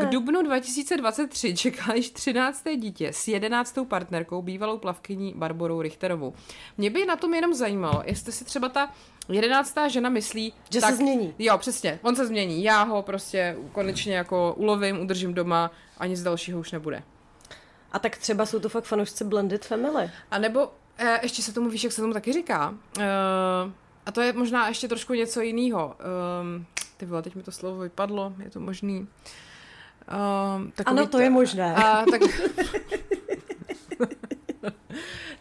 K dubnu 2023 čeká již 13. dítě s 11. partnerkou, bývalou plavkyní Barborou Richterovou. Mě by na tom jenom zajímalo, jestli si třeba ta 11. žena myslí... Že se změní. Jo, přesně, on se změní. Já ho prostě konečně jako ulovím, udržím doma a nic dalšího už nebude. A tak třeba jsou to fakt fanoušci Blended Family. A nebo eh, ještě se tomu víš, jak se tomu taky říká. Eh, a to je možná ještě trošku něco jiného. Eh, ty vole, teď mi to slovo vypadlo, je to možný. Um, Ano, to je možné. A, tak, [LAUGHS]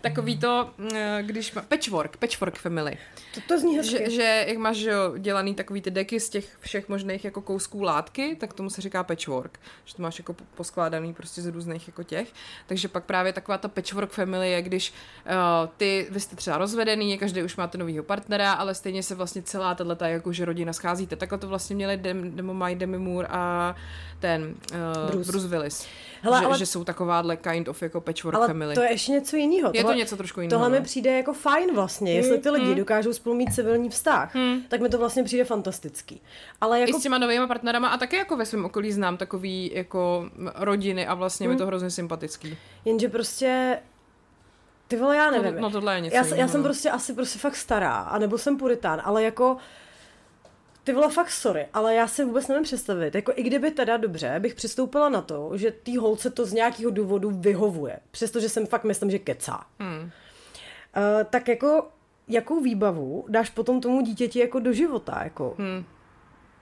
takový to, eh, když má, patchwork, patchwork family. To, to zní hezky. Že, že jak máš že jo, dělaný takový ty deky z těch všech možných jako kousků látky, tak tomu se říká patchwork. Že to máš jako po- poskládaný prostě z různých jako těch. Takže pak právě taková ta patchwork family je, když uh, ty, vy jste třeba rozvedený, každý už máte novýho partnera, ale stejně se vlastně celá tato jakože rodina scházíte. Takhle to vlastně měli Dem, Demo Demi Moore a ten uh. Bruce. Bruce Willis. Hele, že, ale- že jsou takováhle kind of jako patchwork Ale family. to je ještě něco jiného. Je to něco trošku jiného, Tohle no. mi přijde jako fajn vlastně. Jestli ty lidi dokážou spolu mít civilní vztah, tak mi to vlastně přijde fantastický. Ale I jako s těma novými partnerama a také jako ve svém okolí znám takový jako rodiny a vlastně mi to hrozně sympatický. Jenže prostě ty vole, já nevím. no tohle je něco já, s- já jiného, jsem no. prostě asi prostě fakt stará, anebo jsem puritán, ale jako ty vole, fakt sorry, ale já si vůbec nevím představit. Jako i kdyby teda dobře, bych přistoupila na to, že tý holce to z nějakého důvodu vyhovuje. Přestože jsem fakt myslím, že kecá. Hmm. Uh, tak jako jakou výbavu dáš potom tomu dítěti jako do života, jako. Hmm.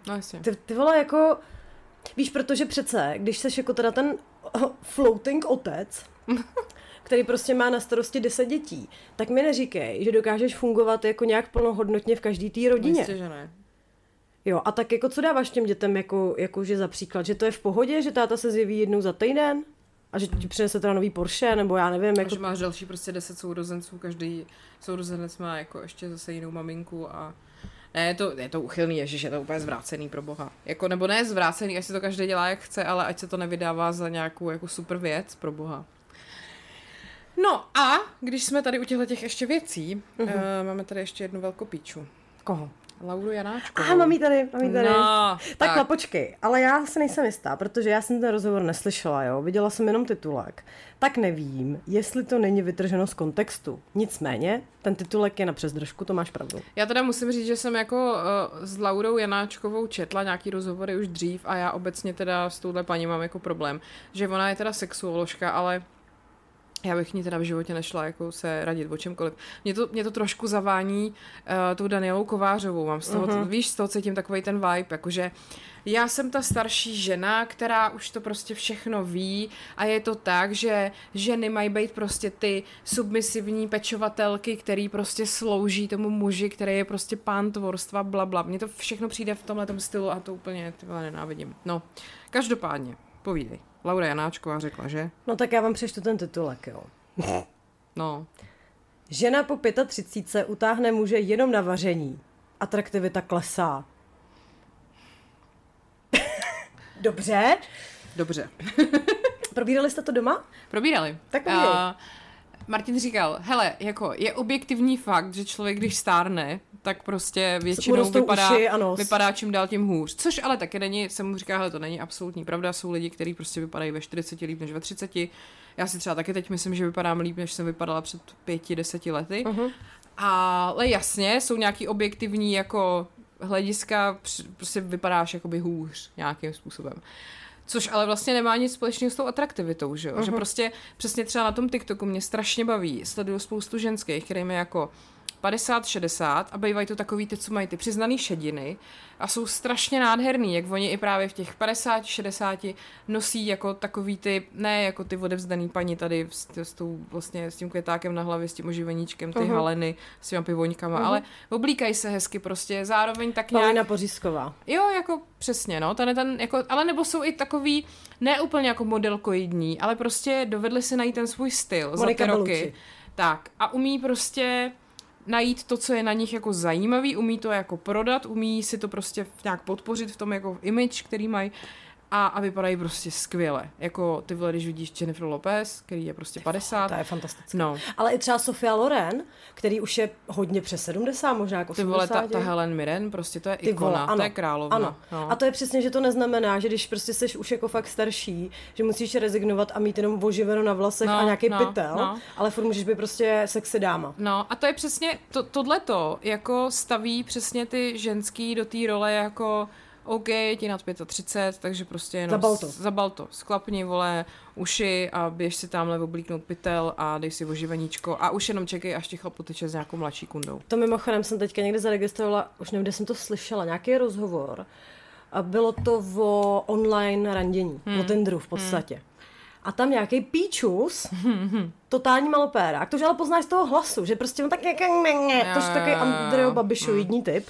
No jasně. Ty, ty vole, jako, víš, protože přece, když seš jako teda ten [LAUGHS] floating otec, [LAUGHS] který prostě má na starosti 10 dětí, tak mi neříkej, že dokážeš fungovat jako nějak plnohodnotně v každý té rodině. Jistě, že ne. Jo, a tak jako co dáváš těm dětem jako, jako že za příklad, že to je v pohodě, že táta se zjeví jednou za týden a že ti přinese teda nový Porsche, nebo já nevím, Jako... jako... Že máš další prostě deset sourozenců, každý sourozenec má jako ještě zase jinou maminku a ne, je to, je to uchylný, ježiš, je to úplně zvrácený pro boha. Jako, nebo ne zvrácený, ať si to každý dělá jak chce, ale ať se to nevydává za nějakou jako super věc pro boha. No a když jsme tady u těchto těch ještě věcí, uh-huh. uh, máme tady ještě jednu velkou píču. Koho? Lauru Janáčkovou. Aha, mám jí tady, mám jí tady. No, Takhle, tak. počkej, ale já si nejsem jistá, protože já jsem ten rozhovor neslyšela, jo, viděla jsem jenom titulek. Tak nevím, jestli to není vytrženo z kontextu. Nicméně, ten titulek je na přesdržku, to máš pravdu. Já teda musím říct, že jsem jako uh, s Laurou Janáčkovou četla nějaký rozhovory už dřív a já obecně teda s touhle paní mám jako problém, že ona je teda sexuoložka, ale já bych ní teda v životě nešla jako se radit o čemkoliv. Mě to, mě to trošku zavání uh, tou Danielou Kovářovou. Mám z toho, uh-huh. víš, z toho cítím takový ten vibe, jakože já jsem ta starší žena, která už to prostě všechno ví a je to tak, že ženy mají být prostě ty submisivní pečovatelky, který prostě slouží tomu muži, který je prostě pán tvorstva, bla, bla. Mně to všechno přijde v tomhle stylu a to úplně ty vole, nenávidím. No, každopádně, povídej. Laura Janáčková řekla, že? No tak já vám přečtu ten titulek, jo. No, Žena po 35 utáhne muže jenom na vaření. Atraktivita klesá. [LAUGHS] Dobře. dobře. [LAUGHS] Probírali jste to doma? Probírali. Tak povídej. Martin říkal, hele, jako je objektivní fakt, že člověk, když stárne, tak prostě většinou vypadá, uši vypadá čím dál tím hůř. Což ale taky není, se mu říká, hele, to není absolutní pravda, jsou lidi, kteří prostě vypadají ve 40 líp než ve 30. Já si třeba taky teď myslím, že vypadám líp, než jsem vypadala před pěti, deseti lety. Uh-huh. Ale jasně, jsou nějaký objektivní jako hlediska, prostě vypadáš jakoby hůř nějakým způsobem. Což ale vlastně nemá nic společného s tou atraktivitou, že jo? Uh-huh. Že prostě přesně třeba na tom TikToku mě strašně baví, sleduju spoustu ženských, kterým je jako 50, 60 a bývají to takový ty, co mají ty přiznaný šediny a jsou strašně nádherný, jak oni i právě v těch 50, 60 nosí jako takový ty, ne jako ty odevzdaný paní tady s, s, tou, vlastně, s tím květákem na hlavě, s tím oživeníčkem, ty uh-huh. haleny, s těma pivoňkama, uh-huh. ale oblíkají se hezky prostě, zároveň tak nějak... Paulina Pořízková. Jo, jako přesně, no, ten, ten, jako, ale nebo jsou i takový, ne úplně jako modelkoidní, ale prostě dovedli si najít ten svůj styl Monika za ty roky. Bellucci. Tak, a umí prostě najít to, co je na nich jako zajímavý, umí to jako prodat, umí si to prostě nějak podpořit v tom jako image, který mají a, a vypadají prostě skvěle. Jako ty vole, když vidíš Jennifer Lopez, který je prostě 50. To je fantastické. No, Ale i třeba Sofia Loren, který už je hodně přes 70, možná jako ty vole, ta, ta Helen Mirren, prostě to je Ty ikona, vole, ano, to je královna. Ano. No. A to je přesně, že to neznamená, že když prostě jsi už jako fakt starší, že musíš rezignovat a mít jenom oživeno na vlasech No, a nějaký no, pytel, no. ale furt můžeš být prostě sexy dáma. No a to je přesně, to, tohleto jako staví přesně ty ženský do té role jako OK, je ti nad 35, takže prostě jenom Zabal to. Zabal to. Sklapni, vole, uši a běž si tamhle oblíknout pytel a dej si oživeníčko a už jenom čekej, až ti chlap poteče s nějakou mladší kundou. To mimochodem jsem teďka někde zaregistrovala, už nevím, kde jsem to slyšela, nějaký rozhovor. A bylo to o online randění, hmm. o Tinderu v podstatě. Hmm. a tam nějaký píčus, [LAUGHS] totální malopérák, to už ale poznáš z toho hlasu, že prostě on tak nějaký, to je takový Andreo Babišoidní typ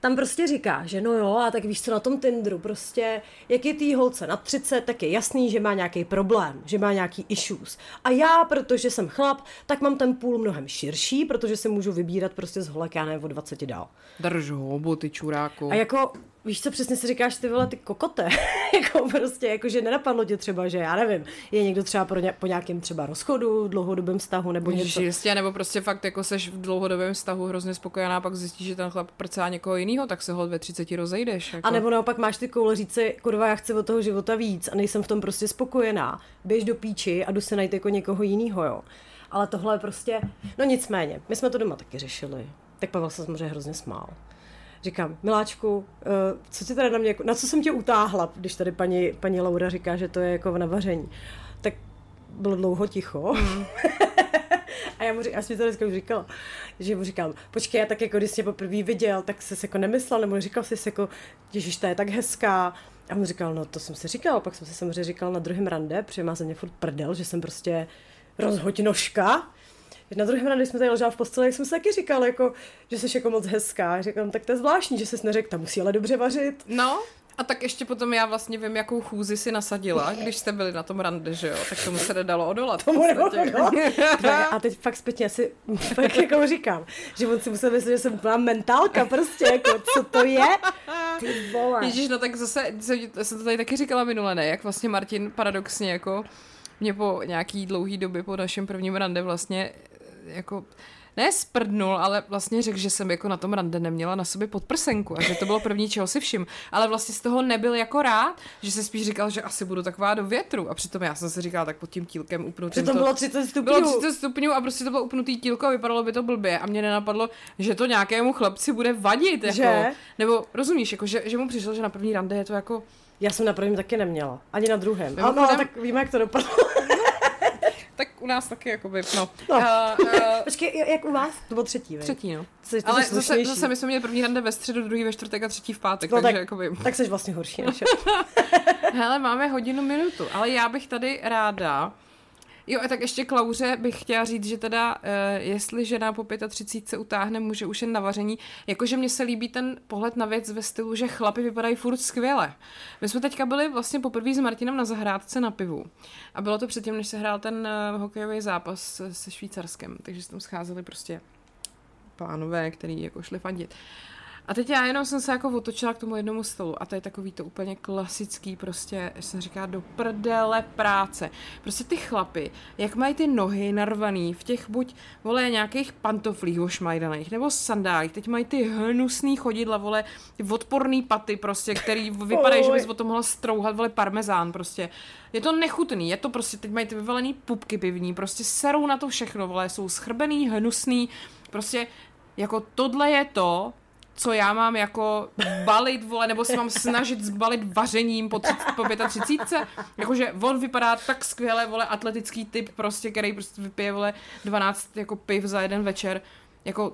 tam prostě říká, že no jo, a tak víš co na tom Tinderu, prostě jak je tý holce na 30, tak je jasný, že má nějaký problém, že má nějaký issues. A já, protože jsem chlap, tak mám ten půl mnohem širší, protože si můžu vybírat prostě z holek, já nevím, o 20 dál. Drž hobu, ty čuráku. A jako víš co, přesně si říkáš ty vole, ty kokote, [LAUGHS] jako prostě, jako že nenapadlo tě třeba, že já nevím, je někdo třeba pro ně, po nějakém třeba rozchodu, dlouhodobém vztahu nebo něco. Jistě, nebo prostě fakt jako seš v dlouhodobém vztahu hrozně spokojená, a pak zjistíš, že ten chlap prcá někoho jiného, tak se ho ve 30 rozejdeš. Jako. A nebo naopak máš ty koule říct si, kurva, já chci od toho života víc a nejsem v tom prostě spokojená. Běž do píči a jdu se najít jako někoho jiného, jo. Ale tohle je prostě, no nicméně, my jsme to doma taky řešili. Tak Pavel se samozřejmě hrozně smál. Říkám, miláčku, uh, co ti tady na mě, jako, na co jsem tě utáhla, když tady paní, paní Laura říká, že to je jako v navaření. Tak bylo dlouho ticho. Mm. [LAUGHS] a já mu říkám, já jsem mi to dneska už říkala, že mu říkám, počkej, já tak jako když jsi poprvé viděl, tak jsi jako nemyslel, nebo říkal jsi jako, ježiš, ta je tak hezká. A mu říkal, no to jsem si říkal, pak jsem si samozřejmě říkal na druhém rande, protože má ze mě furt prdel, že jsem prostě rozhoď nožka. Na druhém rande, když jsme tady ležela v posteli, jak jsem si taky říkal, jako, že jsi jako moc hezká. Říkám, tak to je zvláštní, že jsi neřekl, ta musí ale dobře vařit. No, a tak ještě potom já vlastně vím, jakou chůzi si nasadila, když jste byli na tom rande, že jo? Tak tomu se nedalo odolat. Tomu odolat. [LAUGHS] A teď fakt zpětně si [LAUGHS] tak jako říkám, že on si musel myslet, že jsem byla mentálka prostě, jako co to je? Ty vole. Ježíš, no tak zase, jsem to tady taky říkala minule, ne? Jak vlastně Martin paradoxně jako mě po nějaký dlouhý době po našem prvním rande vlastně jako ne sprdnul, ale vlastně řekl, že jsem jako na tom rande neměla na sobě podprsenku a že to bylo první, čeho si všim. Ale vlastně z toho nebyl jako rád, že se spíš říkal, že asi budu taková do větru. A přitom já jsem si říkala, tak pod tím tílkem upnutým. to bylo 30 stupňů. Bylo 30 stupňů a prostě to bylo upnutý tílko a vypadalo by to blbě. A mě nenapadlo, že to nějakému chlapci bude vadit. Jako. Že? Nebo rozumíš, jako, že, že mu přišlo, že na první rande je to jako já jsem na prvním taky neměla. Ani na druhém. Ano, no, tak víme, jak to dopadlo tak u nás taky jakoby, no. no. Uh, uh, Počkej, jak u vás? To bylo třetí, vej? Třetí, no. Jsi, Ale zase, zase my jsme měli první rande ve středu, druhý ve čtvrtek a třetí v pátek, no, takže tak, jakoby... Tak jsi vlastně horší než [LAUGHS] Hele, máme hodinu minutu, ale já bych tady ráda Jo, a tak ještě Klauře bych chtěla říct, že teda, uh, jestli žena po 35 se utáhne, může už jen na vaření, jakože mně se líbí ten pohled na věc ve stylu, že chlapi vypadají furt skvěle. My jsme teďka byli vlastně poprvé s Martinem na zahrádce na pivu. A bylo to předtím, než se hrál ten uh, hokejový zápas se Švýcarskem, takže se tam scházeli prostě pánové, který jako šli fandit. A teď já jenom jsem se jako otočila k tomu jednomu stolu a to je takový to úplně klasický prostě, se říká do prdele práce. Prostě ty chlapy, jak mají ty nohy narvaný v těch buď, vole, nějakých pantoflích ošmajdaných nebo sandálích, teď mají ty hnusný chodidla, vole, ty odporný paty prostě, který [LAUGHS] vypadají, že bys o tom mohla strouhat, vole, parmezán prostě. Je to nechutný, je to prostě, teď mají ty vyvalený pupky pivní, prostě serou na to všechno, vole, jsou schrbený, hnusný, prostě jako tohle je to, co já mám jako balit, vole, nebo se mám snažit zbalit vařením po, 30, po 35. Jakože on vypadá tak skvěle, vole, atletický typ prostě, který prostě vypije, vole, 12 jako piv za jeden večer. Jako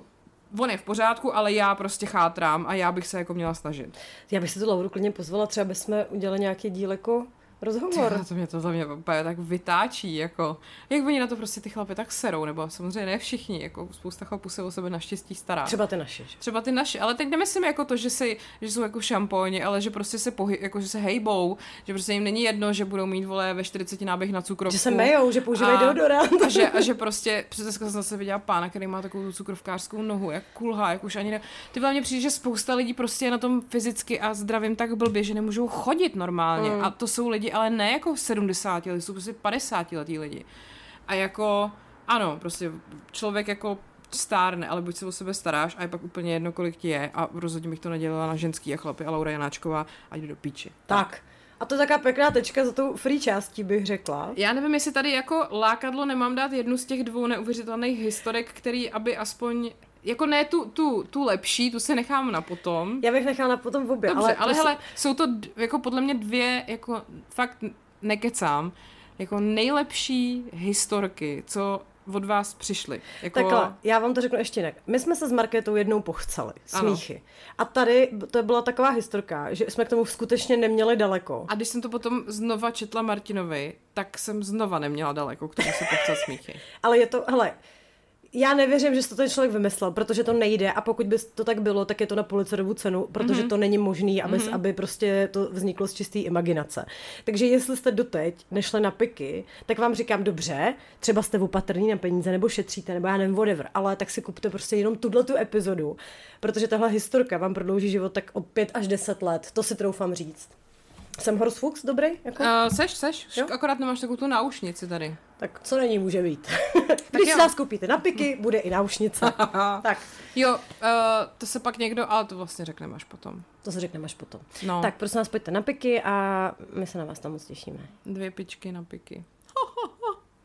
on je v pořádku, ale já prostě chátrám a já bych se jako měla snažit. Já bych se tu Lauru klidně pozvala, třeba bychom udělali nějaký díl jako rozhovor. Tyjo, to mě to za mě úplně tak vytáčí, jako, jak oni na to prostě ty chlapy tak serou, nebo samozřejmě ne všichni, jako spousta chlapů se o sebe naštěstí stará. Třeba ty naše. Že? Třeba ty naše, ale teď nemyslím jako to, že, si, že jsou jako šampóni, ale že prostě se pohy, jako že se hejbou, že prostě jim není jedno, že budou mít vole ve 40 náběh na cukrovku. Že se mejou, že používají deodorant. A že, a že prostě, přes jsem zase viděla pána, který má takovou cukrovkářskou nohu, jak kulhá, jak už ani ne. Ty mě přijde, že spousta lidí prostě je na tom fyzicky a zdravím tak blbě, že nemůžou chodit normálně. Mm. A to jsou lidi, ale ne jako 70 let, jsou prostě 50 letý lidi. A jako, ano, prostě člověk jako stárne, ale buď se o sebe staráš a je pak úplně jedno, kolik ti je a rozhodně bych to nedělala na ženský a chlapy a Laura Janáčková a jde do píči. Tak. A to je taková pěkná tečka za tou free částí, bych řekla. Já nevím, jestli tady jako lákadlo nemám dát jednu z těch dvou neuvěřitelných historek, který aby aspoň jako ne tu, tu, tu lepší, tu se nechám na potom. Já bych nechala na potom v obě. Dobře, ale, ale prostě... hele, jsou to d- jako podle mě dvě, jako fakt nekecám, jako nejlepší historky, co od vás přišly? Jako... Takhle, já vám to řeknu ještě jinak. My jsme se s Markétou jednou pochceli, smíchy. Ano. A tady to byla taková historka, že jsme k tomu skutečně neměli daleko. A když jsem to potom znova četla Martinovi, tak jsem znova neměla daleko k tomu se pochcat smíchy. Ale je to, hele, já nevěřím, že to ten člověk vymyslel, protože to nejde a pokud by to tak bylo, tak je to na policerovu cenu, protože mm-hmm. to není možný, aby, mm-hmm. aby prostě to vzniklo z čisté imaginace. Takže jestli jste doteď nešli na piky, tak vám říkám dobře, třeba jste opatrní na peníze nebo šetříte, nebo já nevím, whatever, ale tak si kupte prostě jenom tuhle tu epizodu, protože tahle historka vám prodlouží život tak o 5 až 10 let, to si troufám říct. Jsem Horst Fuchs dobrý? Jako? Uh, seš, seš. Jo? Akorát nemáš takovou tu náušnici tady. Tak co není, může být. [LAUGHS] Když si nás koupíte na piky, bude i náušnice. [LAUGHS] tak. Jo, uh, to se pak někdo, ale to vlastně řekneme až potom. To se řekneme až potom. No. Tak prosím nás pojďte na piky a my se na vás tam moc těšíme. Dvě pičky na piky. [LAUGHS]